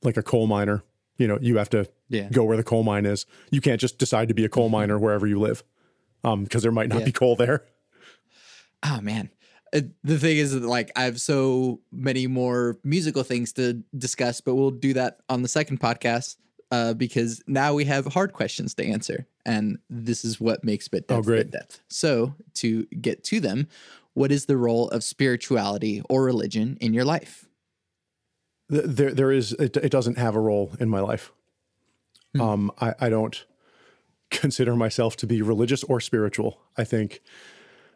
like a coal miner. You know, you have to yeah. go where the coal mine is. You can't just decide to be a coal miner wherever you live, because um, there might not Yeah. be coal there. oh man Uh, the thing is that, like i have so many more musical things to discuss but we'll do that on the second podcast uh, because now we have hard questions to answer and this is what makes bit depth Oh, great. bit depth so to get to them what is the role of spirituality or religion in your life there there is it, it doesn't have a role in my life. Um I, I don't *laughs* consider myself to be religious or spiritual. I think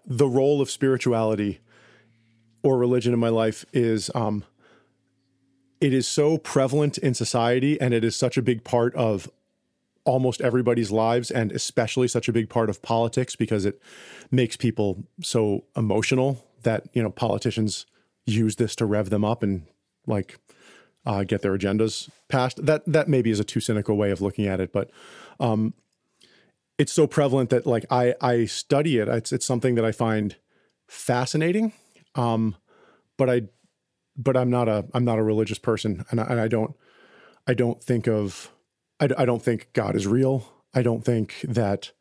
the role of spirituality or religion in my life is um it is so prevalent in society and it is such a big part of almost everybody's lives and especially such a big part of politics because it makes people so emotional that you know politicians use this to rev them up and like uh, get their agendas passed. That that maybe is a too cynical way of looking at it, but um, it's so prevalent that like I I study it. It's it's something that I find fascinating, um, but I but I'm not a I'm not a religious person, and I, and I don't I don't think of I, I don't think God is real. I don't think that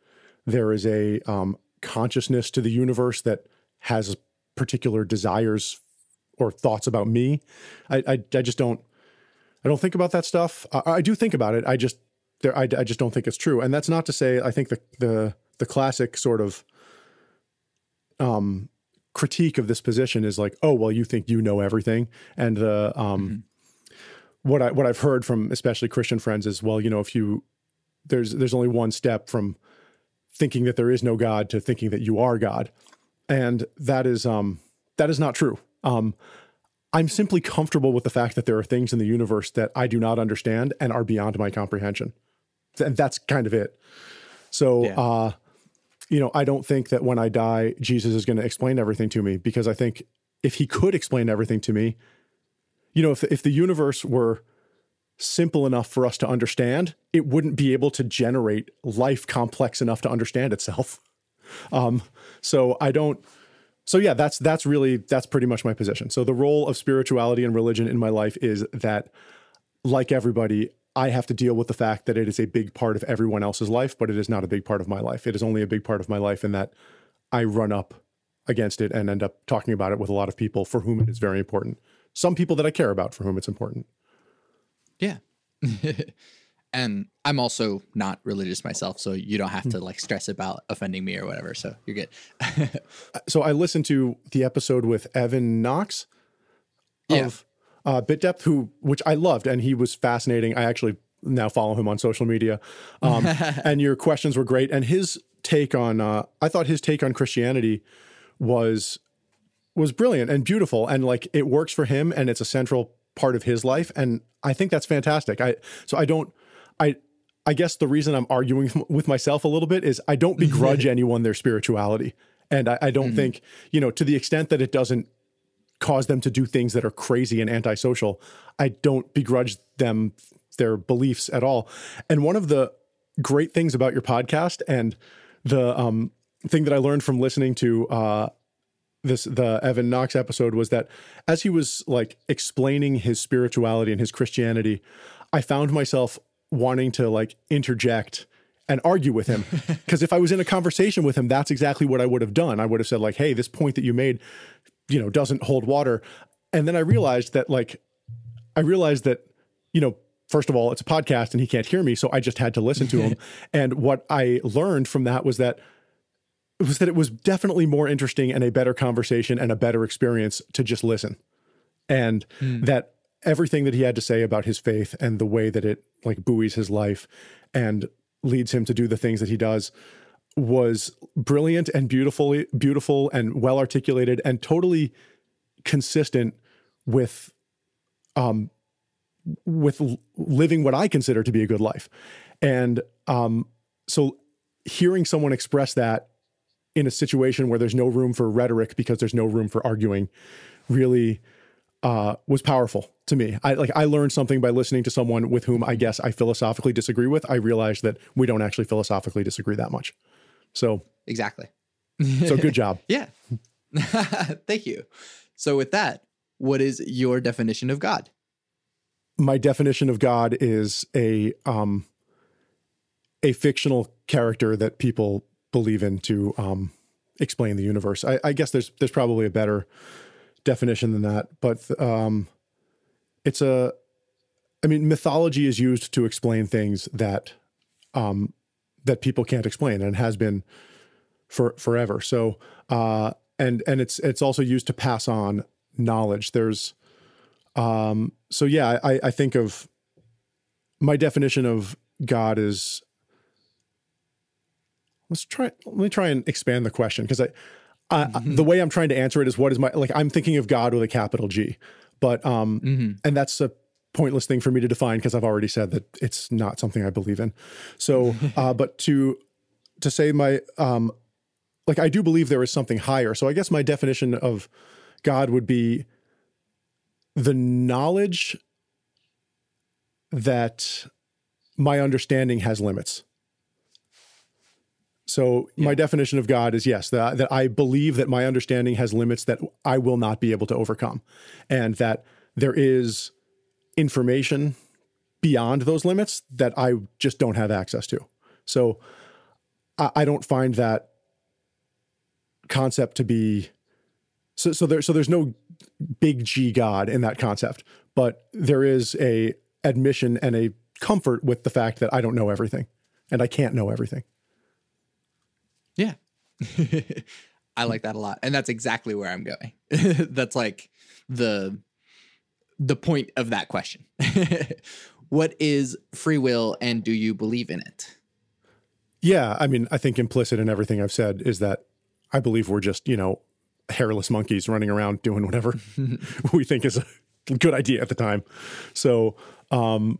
there is a um, consciousness to the universe that has particular desires or thoughts about me. I, I, I just don't, I don't think about that stuff. I, I do think about it. I just, there, I, I just don't think it's true. And that's not to say, I think the, the, the classic sort of, um, critique of this position is like, oh, well, you think you know everything. And the, um, what I, what I've heard from especially Christian friends is, well, you know, if you, there's, there's only one step from thinking that there is no God to thinking that you are God. And that is, um, that is not true. Um, I'm simply comfortable with the fact that there are things in the universe that I do not understand and are beyond my comprehension. And that's kind of it. So, Yeah. uh, you know, I don't think that when I die, Jesus is going to explain everything to me because I think if he could explain everything to me, you know, if if the universe were simple enough for us to understand, it wouldn't be able to generate life complex enough to understand itself. *laughs* Um, so I don't. So yeah, that's that's really that's pretty much my position. So the role of spirituality and religion in my life is that, like everybody, I have to deal with the fact that it is a big part of everyone else's life, but it is not a big part of my life. It is only a big part of my life in that I run up against it and end up talking about it with a lot of people for whom it is very important. Some people that I care about for whom it's important. Yeah. *laughs* and I'm also not religious myself, so you don't have to like stress about offending me or whatever. So you're good. *laughs* so I listened to the episode with Evan Knox of yeah. uh, Bit Depth, who which I loved, and he was fascinating. I actually now follow him on social media, um, *laughs* and your questions were great. And his take on, uh, I thought his take on Christianity was was brilliant and beautiful, and like it works for him, and it's a central part of his life, and I think that's fantastic. I so I don't I guess the reason I'm arguing *laughs* with myself a little bit is I don't begrudge *laughs* anyone their spirituality. And I, I don't mm-hmm. think, you know, to the extent that it doesn't cause them to do things that are crazy and antisocial, I don't begrudge them their beliefs at all. And one of the great things about your podcast and the um, thing that I learned from listening to uh, this the Evan Knox episode was that as he was like explaining his spirituality and his Christianity, I found myself wanting to like interject and argue with him *laughs* because if I was in a conversation with him, that's exactly what I would have done. I would have said like, "Hey, this point that you made, you know, doesn't hold water." And then I realized that like I realized that you know first of all, it's a podcast and he can't hear me. So I just had to listen to him. *laughs* and what I learned from that was that was that it was definitely more interesting and a better conversation and a better experience to just listen. And mm. that everything that he had to say about his faith and the way that it like buoys his life and leads him to do the things that he does was brilliant and beautifully beautiful and well articulated and totally consistent with um with living what I consider to be a good life. And um so hearing someone express that in a situation where there's no room for rhetoric because there's no room for arguing really uh, was powerful to me. I like I learned something by listening to someone with whom I guess I philosophically disagree with. I realized that we don't actually philosophically disagree that much. So exactly. so good job. *laughs* yeah. *laughs* Thank you. So with that, what is your definition of God? My definition of God is a um a fictional character that people believe in to um, explain the universe. I, I, guess there's there's probably a better definition than that, but um, it's a. I mean, mythology is used to explain things that um, that people can't explain, and has been for forever. So, uh, and and it's it's also used to pass on knowledge. There's, um, so yeah, I, I think of my definition of God is let's try let me try and expand the question because I, I mm-hmm. the way I'm trying to answer it is what is my like I'm thinking of God with a capital G, but um mm-hmm. and that's a pointless thing for me to define because I've already said that it's not something I believe in. So, *laughs* uh, but to to say my um like I do believe there is something higher. So I guess my definition of God would be the knowledge that my understanding has limits. So yeah. my definition of God is yes, that, that I believe that my understanding has limits that I will not be able to overcome. And that there is information beyond those limits that I just don't have access to. So I, I don't find that concept to be so so there so there's no big G God in that concept, but there is a admission and a comfort with the fact that I don't know everything and I can't know everything. Yeah. *laughs* I like that a lot. And that's exactly where I'm going. *laughs* that's like the the point of that question. *laughs* what is free will and do you believe in it? Yeah, I mean, I think implicit in everything I've said is that I believe we're just, you know, hairless monkeys running around doing whatever we think is a good idea at the time. So, um,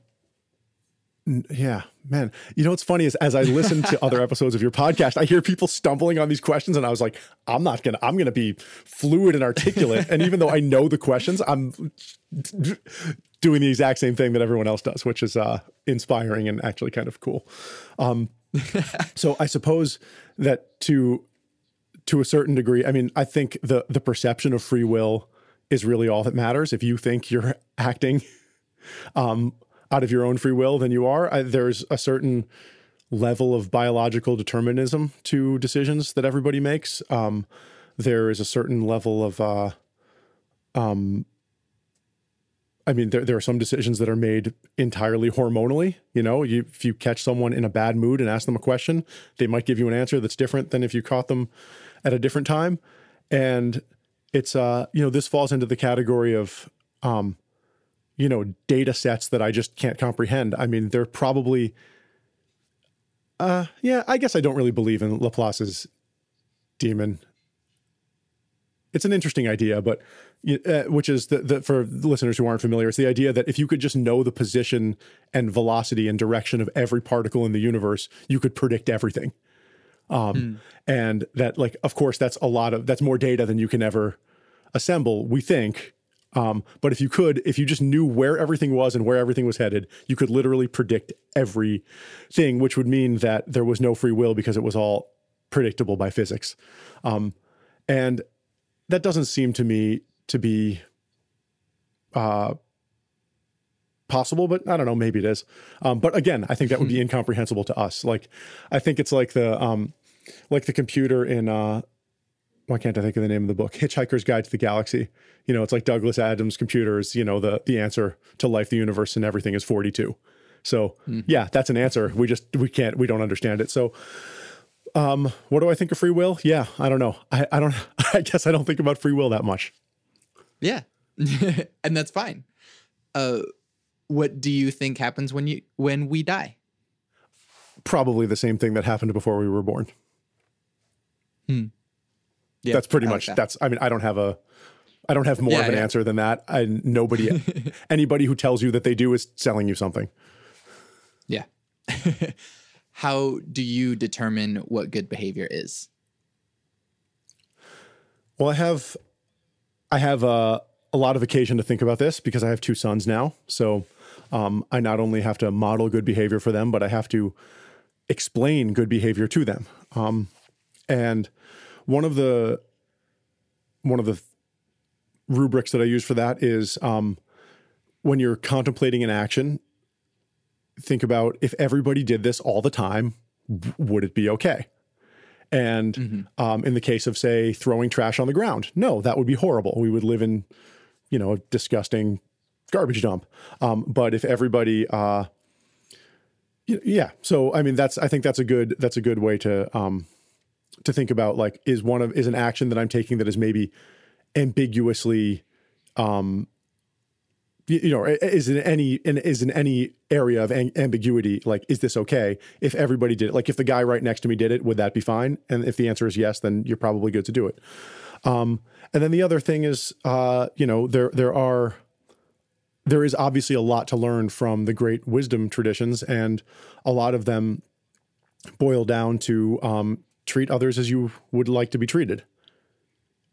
yeah, man. You know what's funny is as I listen to other *laughs* episodes of your podcast, I hear people stumbling on these questions, and I was like, I'm not gonna, I'm gonna be fluid and articulate. and even though I know the questions, I'm doing the exact same thing that everyone else does, which is uh, inspiring and actually kind of cool. Um, so I suppose that to to a certain degree, I mean, I think the the perception of free will is really all that matters. If you think you're *laughs* acting um, out of your own free will, than you are. I, there's a certain level of biological determinism to decisions that everybody makes. Um, there is a certain level of, uh, um, I mean, there, there are some decisions that are made entirely hormonally. You know, you, if you catch someone in a bad mood and ask them a question, they might give you an answer that's different than if you caught them at a different time. And it's, uh, you know, this falls into the category of, um, you know, data sets that I just can't comprehend. I mean, they're probably, uh, yeah, I guess I don't really believe in Laplace's demon it's an interesting idea, but uh, which is the, the, for listeners who aren't familiar, it's the idea that if you could just know the position and velocity and direction of every particle in the universe, you could predict everything. Um, mm. And that, like, of course, that's a lot of that's more data than you can ever assemble. We think. Um, but if you could, if you just knew where everything was and where everything was headed, you could literally predict everything, which would mean that there was no free will because it was all predictable by physics. Um, and that doesn't seem to me to be uh, possible, but I don't know, maybe it is. Um, but again, I think that would be incomprehensible to us. Like, I think it's like the um, like the computer in uh, why can't I think of the name of the book? Hitchhiker's Guide to the Galaxy. You know, it's like Douglas Adams' computers. You know, the the answer to life, the universe, and everything is forty two. So mm. yeah, that's an answer. We just we can't we don't understand it. So um, what do I think of free will? Yeah, I don't know. I, I don't. *laughs* I guess I don't think about free will that much. Yeah, *laughs* and that's fine. Uh, what do you think happens when you when we die? Probably the same thing that happened before we were born. Hmm. Yeah, that's pretty much. Like that. That's. I mean, I don't have a. I don't have more yeah, of an yeah. answer than that. I nobody, *laughs* anybody who tells you that they do is selling you something. Yeah. *laughs* how do you determine what good behavior is? Well, I have I have a, a lot of occasion to think about this because I have two sons now. So um, I not only have to model good behavior for them, but I have to explain good behavior to them. Um, and one of the one of the rubrics that I use for that is um, when you're contemplating an action, think about if everybody did this all the time, would it be okay? And mm-hmm. um, in the case of, say, throwing trash on the ground, no, that would be horrible. We would live in, you know, a disgusting garbage dump. Um, but if everybody, uh, yeah, so I mean, that's I think that's a good that's a good way to um, to think about like is one of is an action that I'm taking that is maybe ambiguously um, you know is in any is in any area of ambiguity like is this okay? If everybody did it like if the guy right next to me did it would that be fine? And if the answer is yes then you're probably good to do it. Um, and then the other thing is uh, you know there there are there is obviously a lot to learn from the great wisdom traditions and a lot of them boil down to um, treat others as you would like to be treated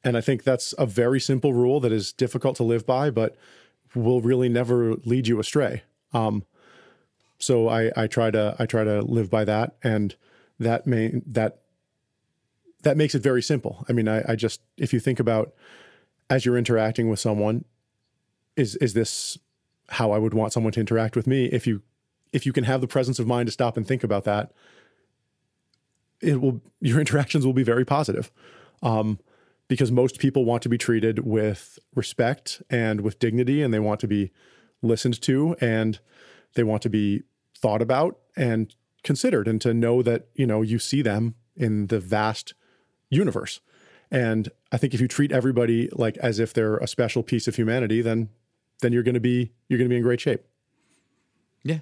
and i think that's a very simple rule that is difficult to live by but will really never lead you astray. Um, so I, I try to I try to live by that, and that may that that makes it very simple. I mean, I, I just if you think about as you're interacting with someone, is is this how I would want someone to interact with me? If you if you can have the presence of mind to stop and think about that, it will your *laughs* interactions will be very positive. Um, because most people want to be treated with respect and with dignity and they want to be listened to and they want to be thought about and considered and to know that you know you see them in the vast universe and i think if you treat everybody like as if they're a special piece of humanity then then you're going to be you're going to be in great shape yeah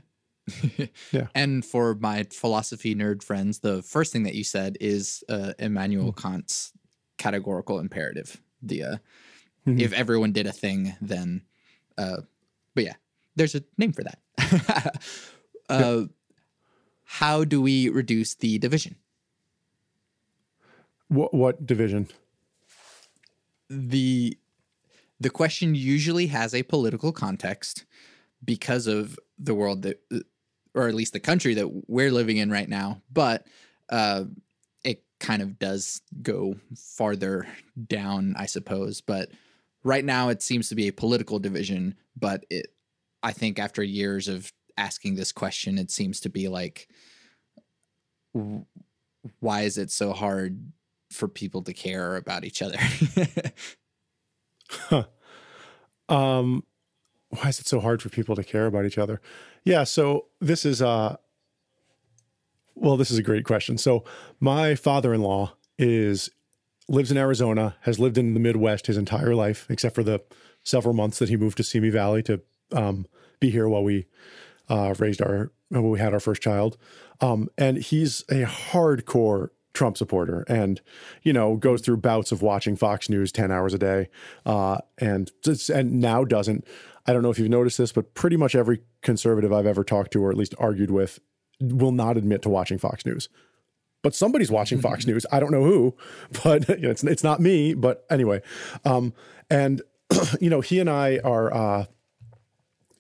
*laughs* yeah and for my philosophy nerd friends the first thing that you said is uh, immanuel mm. kant's categorical imperative. The uh, mm-hmm. if everyone did a thing, then uh, but yeah, there's a name for that. *laughs* uh, yeah. How do we reduce the division? What what division? The the question usually has a political context. because of the world that, or at least the country that we're living in right now. But uh, it kind of does go farther down, I suppose. But right now, it seems to be a political division. But it, I think, after years of asking this question, it seems to be like, why is it so hard for people to care about each other? *laughs* huh. Um, why is it so hard for people to care about each other? Yeah, so this is uh well, this is a great question. So my father-in-law is lives in Arizona, has lived in the Midwest his entire life, except for the several months that he moved to Simi Valley to um, be here while we uh, raised our when we had our first child. Um, and he's a hardcore Trump supporter and, you know, goes through bouts of watching Fox News 10 hours a day. Uh, and, and now doesn't, I don't know if you've noticed this, but pretty much every conservative I've ever talked to or at least argued with will not admit to watching Fox News. But somebody's watching Fox mm-hmm. News. I don't know who, *laughs* but you know, it's it's not me. But anyway, um, and *clears throat* you know, he and I are uh,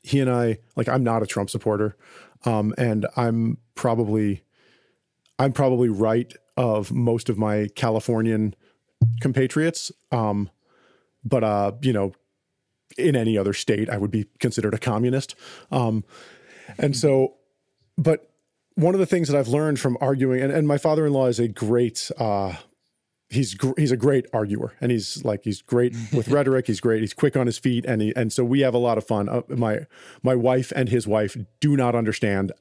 he and I like I'm not a Trump supporter, um, and I'm probably I'm probably right of most of my Californian compatriots. Um, but uh, you know, in any other state, I would be considered a communist. Um, and so, but one of the things that I've learned from arguing, and, and my father-in-law is a great, uh, he's gr- he's a great arguer, and he's like he's great with *laughs* rhetoric. He's great. He's quick on his feet, and he and so we have a lot of fun. Uh, my my wife and his wife do not understand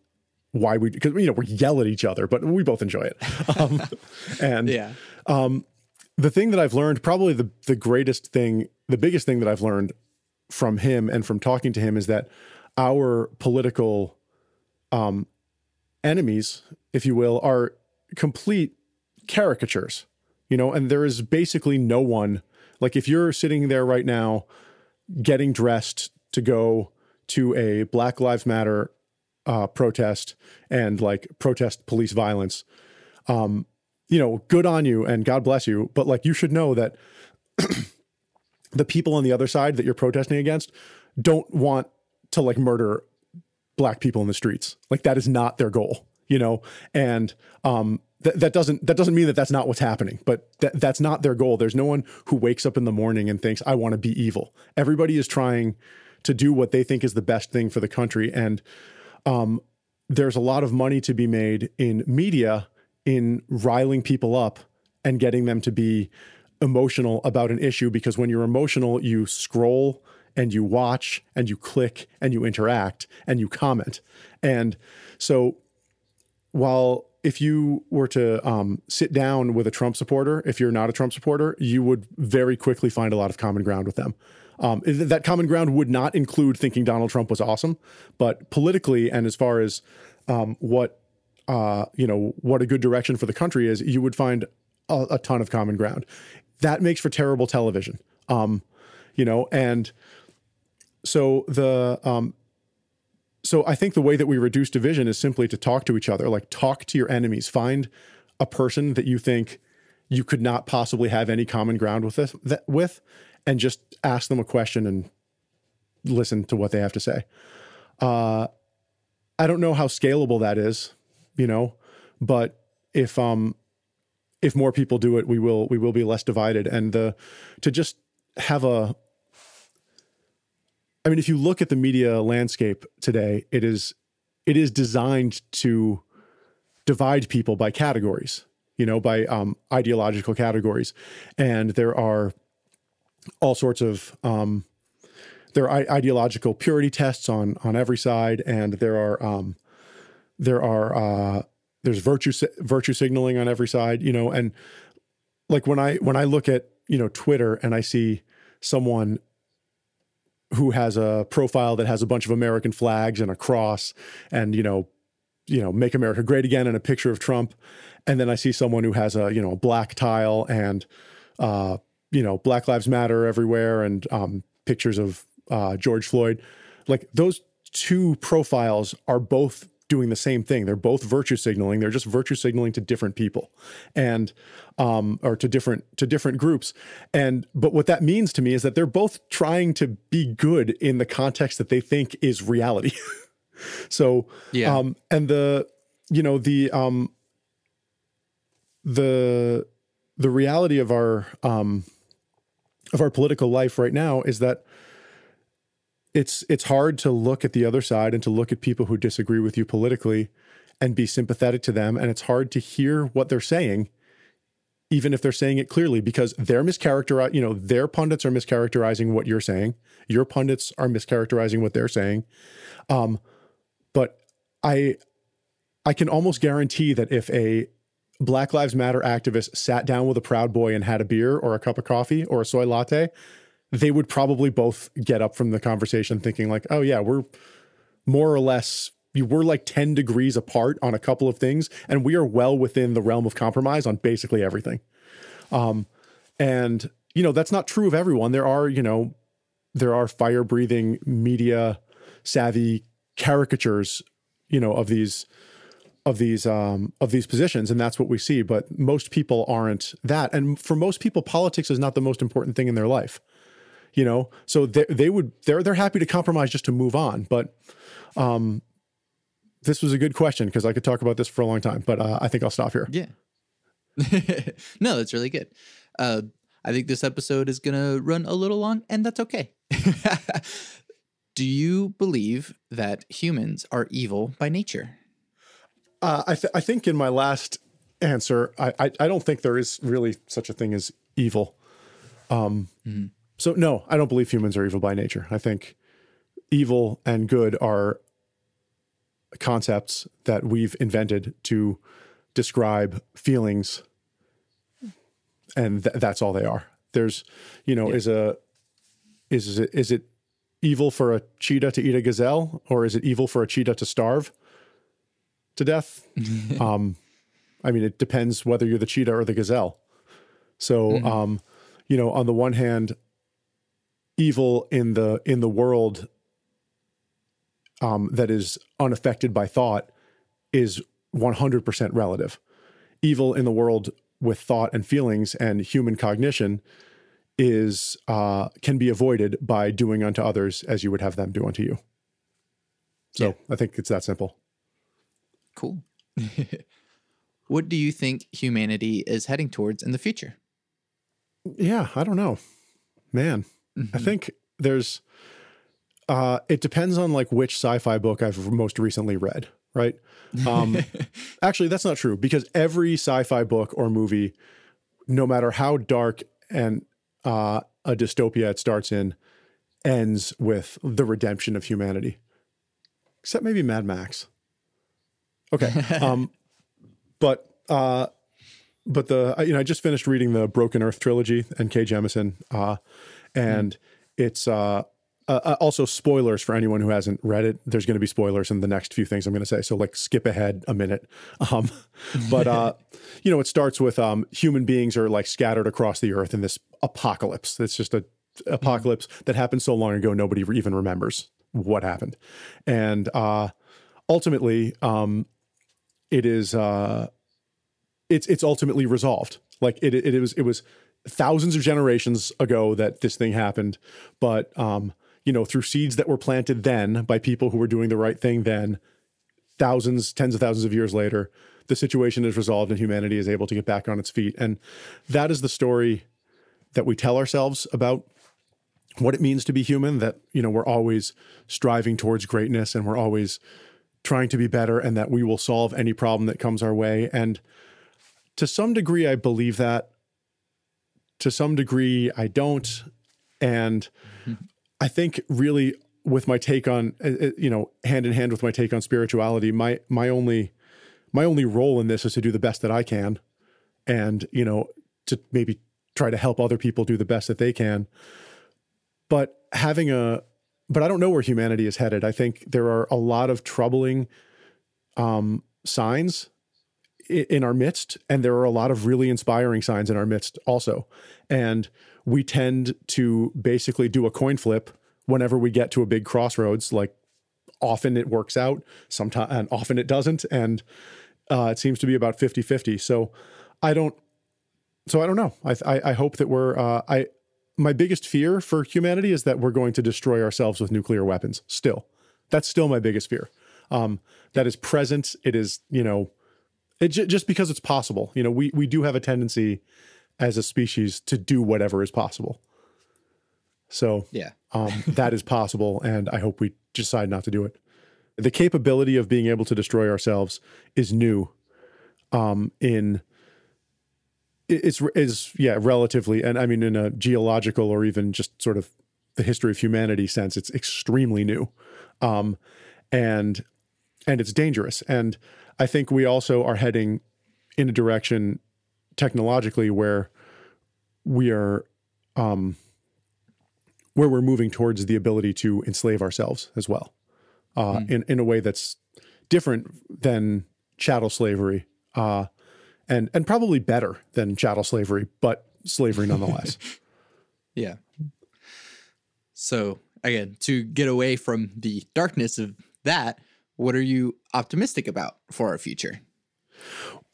why we because you know we yell at each other, but we both enjoy it. *laughs* Um, and yeah, um, the thing that I've learned, probably the the greatest thing, the biggest thing that I've learned from him and from talking to him is that our political um, enemies, if you will, are complete caricatures. You know, and there is basically no one. Like if you're sitting there right now, getting dressed to go to a Black Lives Matter uh, protest and like protest police violence, um, you know, good on you and God bless you. But like, you should know that *clears throat* the people on the other side that you're protesting against don't want to like murder black people in the streets. Like, that is not their goal, you know? And, um, that, that doesn't that doesn't mean that that's not what's happening but that, that's not their goal there's no one who wakes up in the morning and thinks i want to be evil everybody is trying to do what they think is the best thing for the country and um, there's a lot of money to be made in media in riling people up and getting them to be emotional about an issue because when you're emotional, you scroll and you watch and you click and you interact and you comment. And so while if you were to um, sit down with a Trump supporter, if you're not a Trump supporter, you would very quickly find a lot of common ground with them. Um, that common ground would not include thinking Donald Trump was awesome, but politically and as far as um, what uh, you know what a good direction for the country is, you would find a, a ton of common ground. That makes for terrible television, um, you know, and so the um, so I think the way that we reduce division is simply to talk to each other, like talk to your enemies, find a person that you think you could not possibly have any common ground with this, that, with and just ask them a question and listen to what they have to say. Uh, I don't know how scalable that is, you know, but if um if more people do it, we will we will be less divided. And the to just have a I mean, if you look at the media landscape today, it is it is designed to divide people by categories, you know, by um, ideological categories, and there are all sorts of um, there are ideological purity tests on on every side, and there are um, there are uh, there's virtue virtue signaling on every side, you know, and like when I when I look at you know Twitter and I see someone who has a profile that has a bunch of American flags and a cross and you know you know make America great again and a picture of Trump, and then I see someone who has a you know a black tile and uh, you know, Black Lives Matter everywhere and um, pictures of uh, George Floyd. Like those two profiles are both doing the same thing. They're both virtue signaling. They're just virtue signaling to different people, and um, or to different to different groups. And but what that means to me is that they're both trying to be good in the context that they think is reality. *laughs* so Yeah. um, and the you know the um, the the reality of our um, of our political life right now is that it's it's hard to look at the other side and to look at people who disagree with you politically and be sympathetic to them. And it's hard to hear what they're saying even if they're saying it clearly because they're mischaracterizing you know their pundits are mischaracterizing what you're saying. Your pundits are mischaracterizing what they're saying. Um but i i can almost guarantee that if a black lives matter activists sat down with a proud boy and had a beer or a cup of coffee or a soy latte they would probably both get up from the conversation thinking like oh yeah we're more or less we're like 10 degrees apart on a couple of things and we are well within the realm of compromise on basically everything. Um and you know that's not true of everyone. There are you know there are fire breathing media savvy caricatures you know of these of these um of these positions and that's what we see but most people aren't that and for most people politics is not the most important thing in their life you know so they, they would they're they're happy to compromise just to move on but um this was a good question because i could talk about this for a long time but uh, i think i'll stop here Yeah. *laughs* no, that's really good. Uh, I think this episode is going to run a little long, and that's okay. *laughs* Do you believe that humans are evil by nature? Uh, I, th- I think in my last answer I, I i don't think there is really such a thing as evil. Um so no i don't believe humans are evil by nature. I think evil and good are concepts that we've invented to describe feelings and th- that's all they are. There's you know is a is it is it evil for a cheetah to eat a gazelle or is it evil for a cheetah to starve to death *laughs* um i mean it depends whether you're the cheetah or the gazelle so um you know on the one hand evil in the in the world um, that is unaffected by thought is 100% relative. Evil in the world with thought and feelings and human cognition is uh, can be avoided by doing unto others as you would have them do unto you. So Yeah. I think it's that simple. Cool. *laughs* what do you think humanity is heading towards in the future? Yeah, I don't know, man. I think there's. Uh, it depends on like which sci-fi book I've most recently read, right? Um, *laughs* actually, that's not true because every sci-fi book or movie, no matter how dark and uh, a dystopia it starts in, ends with the redemption of humanity. Except maybe Mad Max. Okay, *laughs* um, but uh, but the you know I just finished reading the Broken Earth trilogy N. K. Jemisin, uh, and it's uh, uh, also spoilers for anyone who hasn't read it. There's going to be spoilers in the next few things I'm going to say, so like skip ahead a minute. *laughs* Um, but uh, *laughs* you know, it starts with um, human beings are like scattered across the earth in this apocalypse. It's just a apocalypse that happened so long ago nobody even remembers what happened, and uh, ultimately, um, it is. Uh, it's it's ultimately resolved. Like it, it, it was it was thousands of generations ago that this thing happened, but um, you know, through seeds that were planted then by people who were doing the right thing then, thousands, tens of thousands of years later, the situation is resolved and humanity is able to get back on its feet. And that is the story that we tell ourselves about what it means to be human, that, you know, we're always striving towards greatness and we're always trying to be better and that we will solve any problem that comes our way. And to some degree, I believe that. To some degree, I don't. And I think really with my take on, uh, uh, you know, hand in hand with my take on spirituality, my my only my only role in this is to do the best that I can, and you know, to maybe try to help other people do the best that they can. But having a, but I don't know where humanity is headed. I think there are a lot of troubling um, signs in our midst and there are a lot of really inspiring signs in our midst also and we tend to basically do a coin flip whenever we get to a big crossroads like often it works out, sometimes and often it doesn't, and uh, it seems to be about 50-50. So I don't. So I don't know. I I, I hope that we're. Uh, I my biggest fear for humanity is that we're going to destroy ourselves with nuclear weapons. Still, that's still my biggest fear. Um, that is present. It is you know, it j- just because it's possible. You know, we we do have a tendency as a species to do whatever is possible. So Yeah. um, *laughs* that is possible, and I hope we decide not to do it. The capability of being able to destroy ourselves is new. Um, in it's is yeah relatively, and I mean in a geological or even just sort of the history of humanity sense, it's extremely new, um, and and it's dangerous. And I think we also are heading in a direction technologically where we are um, where we're moving towards the ability to enslave ourselves as well uh, in, in a way that's different than chattel slavery. Uh, and, and probably better than chattel slavery, but slavery nonetheless. *laughs* Yeah. So again, to get away from the darkness of that, what are you optimistic about for our future?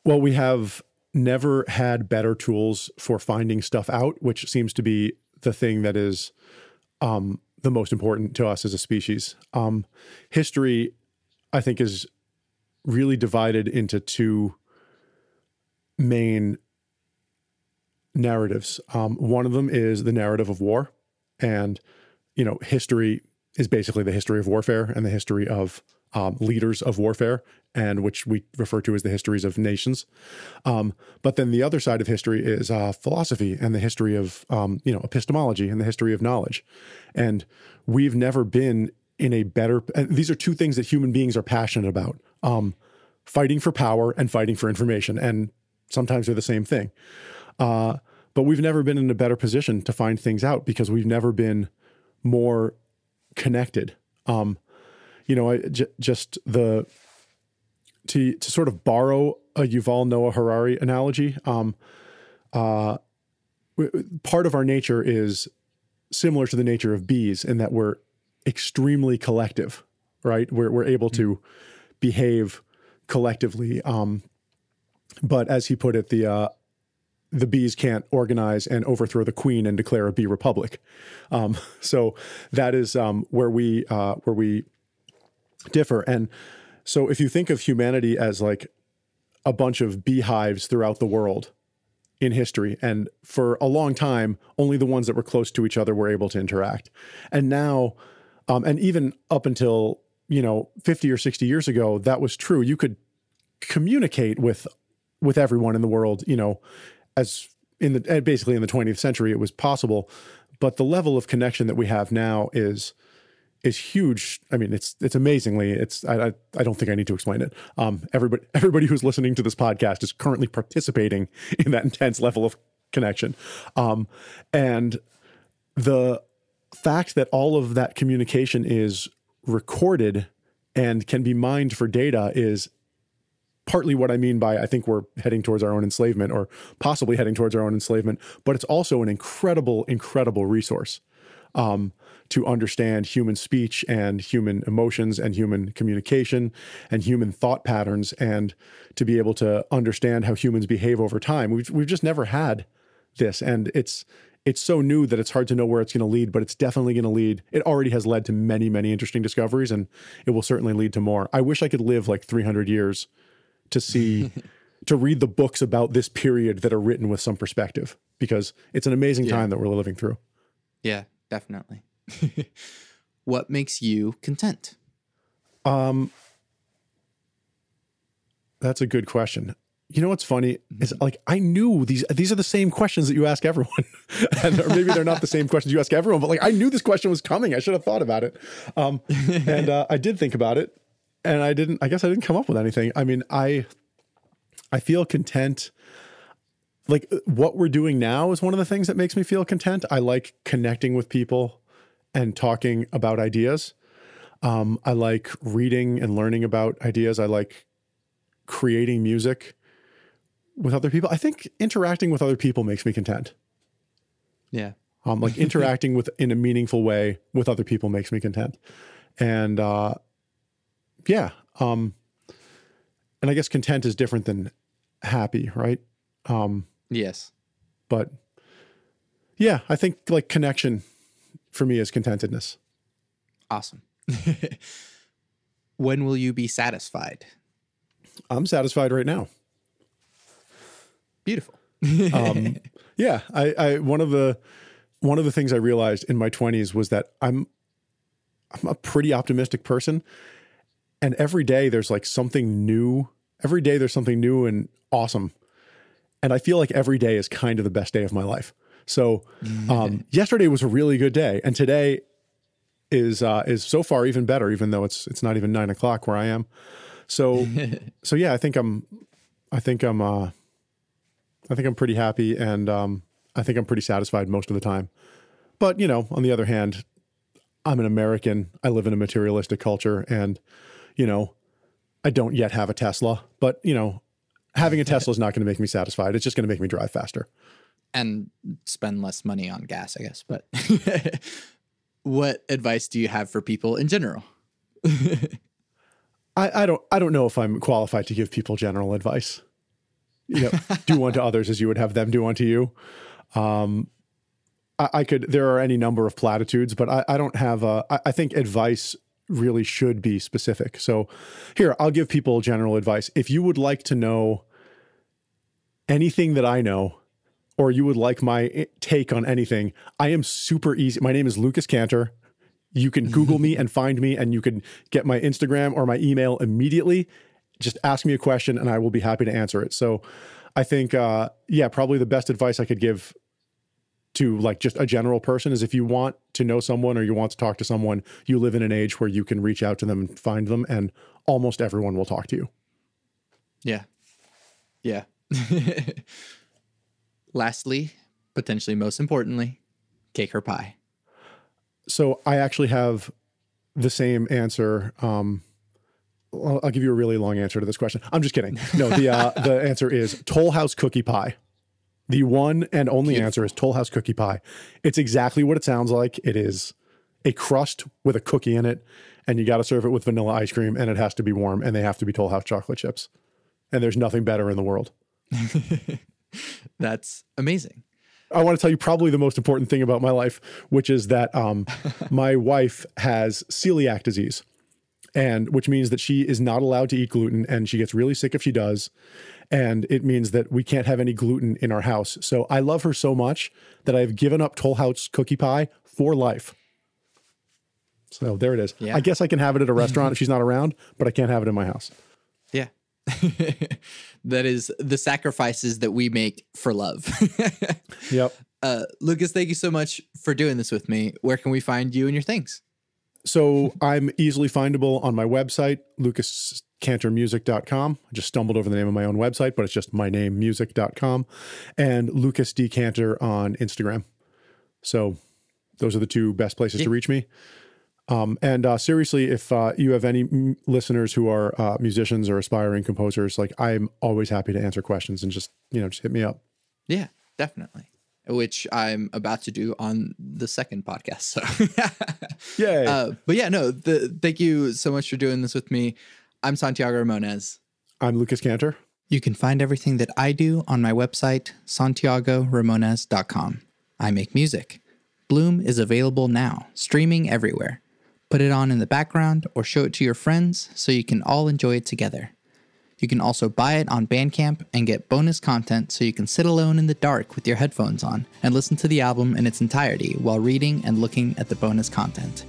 well, we have never had better tools for finding stuff out, which seems to be the thing that is um, the most important to us as a species. Um, history, I think, is really divided into two main narratives. Um, one of them is the narrative of war, and you know, history is basically the history of warfare and the history of um, leaders of warfare, and which we refer to as the histories of nations. Um, but then the other side of history is uh, philosophy and the history of um, you know epistemology and the history of knowledge. And we've never been in a better. And these are two things that human beings are passionate about: um, fighting for power and fighting for information. And sometimes they're the same thing. Uh, but we've never been in a better position to find things out because we've never been more connected. Um, you know, I, j- just the to to sort of borrow a Yuval Noah Harari analogy. Um, uh, part of our nature is similar to the nature of bees in that we're extremely collective, right? We're we're able to behave collectively. Um, but as he put it, the uh, the bees can't organize and overthrow the queen and declare a bee republic. Um, *laughs* so that is um, where we uh, where we differ. And so if you think of humanity as like a bunch of beehives throughout the world in history, and for a long time, only the ones that were close to each other were able to interact. And now, um, and even up until you know 50 or 60 years ago, that was true. You could communicate with with everyone in the world, you know, as in the uh, basically in the 20th century it was possible, but the level of connection that we have now is is huge. I mean, it's it's amazingly. It's I I, I don't think I need to explain it. Um, everybody *laughs* everybody who's listening to this podcast is currently participating in that intense level of connection, um, and the fact that all of that communication is recorded and can be mined for data is partly what I mean by I think we're heading towards our own enslavement or possibly heading towards our own enslavement, but it's also an incredible, incredible resource um, to understand human speech and human emotions and human communication and human thought patterns and to be able to understand how humans behave over time. We've, we've just never had this. And it's, it's so new that it's hard to know where it's going to lead, but it's definitely going to lead. It already has led to many, many interesting discoveries, and it will certainly lead to more. I wish I could live like 300 years to see *laughs* to read the books about this period that are written with some perspective because it's an amazing Yeah. time that we're living through. Yeah, definitely. *laughs* what makes you content? Um, that's a good question. You know what's funny is like I knew these these are the same questions that you ask everyone, *laughs* and or maybe they're not the same questions you ask everyone, but like I knew this question was coming. I should have thought about it, um, and uh, I did think about it, and I didn't. I guess I didn't come up with anything. I mean, I I feel content. Like what we're doing now is one of the things that makes me feel content. I like connecting with people and talking about ideas. Um, I like reading and learning about ideas. I like creating music with other people. I think interacting with other people makes me content. Yeah. Um, like *laughs* interacting with in a meaningful way with other people makes me content. And uh, yeah. Um, and I guess content is different than happy, right? Um, yes. But yeah, I think like connection for me is contentedness. Awesome. *laughs* when will you be satisfied? I'm satisfied right now. Beautiful. um, *laughs* yeah, I, I one of the one of the things I realized in my 20s was that I'm I'm a pretty optimistic person, and every day there's like something new. Every day there's something new and awesome, and I feel like every day is kind of the best day of my life. So, um, yesterday was a really good day, and today is uh, is so far even better, even though it's it's not even nine o'clock where I am. So, *laughs* so yeah, I think I'm, I think I'm, uh, I think I'm pretty happy, and um, I think I'm pretty satisfied most of the time. But you know, on the other hand, I'm an American. I live in a materialistic culture, and you know, I don't yet have a Tesla. But you know, having a Tesla is not going to make me satisfied. It's just going to make me drive faster and spend less money on gas, I guess. But *laughs* what advice do you have for people in general? *laughs* I, I don't I don't know if I'm qualified to give people general advice. You know, *laughs* do unto others as you would have them do unto you. Um, I, I, could there are any number of platitudes, but I, I don't have a. I, I think advice really should be specific. So here, I'll give people general advice. If you would like to know anything that I know, or you would like my take on anything, I am super easy. My name is Lucas Cantor. You can Google me and find me, and you can get my Instagram or my email immediately. Just ask me a question, and I will be happy to answer it. So, I think, uh, yeah, probably the best advice I could give to like just a general person is if you want to know someone or you want to talk to someone, you live in an age where you can reach out to them and find them, and almost everyone will talk to you. Yeah. Yeah. *laughs* Lastly, potentially most importantly, cake or pie. So I actually have the same answer. Um, I'll, give you a really long answer to this question. I'm just kidding. No, the uh, the *laughs* answer is Toll House cookie pie. The one and only answer is Toll House cookie pie. It's exactly what it sounds like. It is a crust with a cookie in it, and you got to serve it with vanilla ice cream, and it has to be warm, and they have to be Toll House chocolate chips. And there's nothing better in the world. *laughs* That's amazing. I want to tell you probably the most important thing about my life, which is that um, *laughs* my wife has celiac disease, and which means that she is not allowed to eat gluten, and she gets really sick if she does. And it means that we can't have any gluten in our house. So I love her so much that I've given up Toll House cookie pie for life. So there it is. Yeah. I guess I can have it at a restaurant if she's not around, but I can't have it in my house. Yeah. *laughs* that is the sacrifices that we make for love. *laughs* yep. Uh, Lucas, thank you so much for doing this with me. Where can we find you and your things? So I'm easily findable on my website, lucascantormusic.com. I just stumbled over the name of my own website, but it's just my name, music.com, and Lucas D. Cantor on Instagram. So those are the two best places yeah. to reach me. Um, and uh, seriously, if uh, you have any m- listeners who are uh, musicians or aspiring composers, like I'm always happy to answer questions and just you know just hit me up. Yeah, definitely. Which I'm about to do on the second podcast. So, yeah. *laughs* Uh, but yeah, no. The, thank you so much for doing this with me. I'm Santiago Ramones. I'm Lucas Cantor. You can find everything that I do on my website, santiagoramones.com. I make music. Bloom is available now, streaming everywhere. Put it on in the background or show it to your friends so you can all enjoy it together. You can also buy it on Bandcamp and get bonus content so you can sit alone in the dark with your headphones on and listen to the album in its entirety while reading and looking at the bonus content.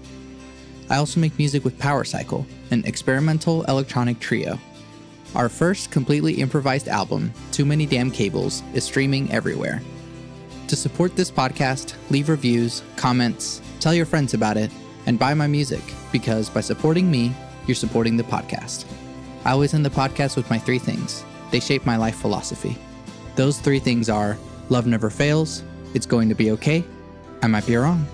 I also make music with Power Cycle, an experimental electronic trio. Our first completely improvised album, Too Many Damn Cables, is streaming everywhere. To support this podcast, leave reviews, comments, tell your friends about it, and buy my music because by supporting me, you're supporting the podcast. I always end the podcast with my three things. They shape my life philosophy. Those three things are love never fails, it's going to be okay, I might be wrong.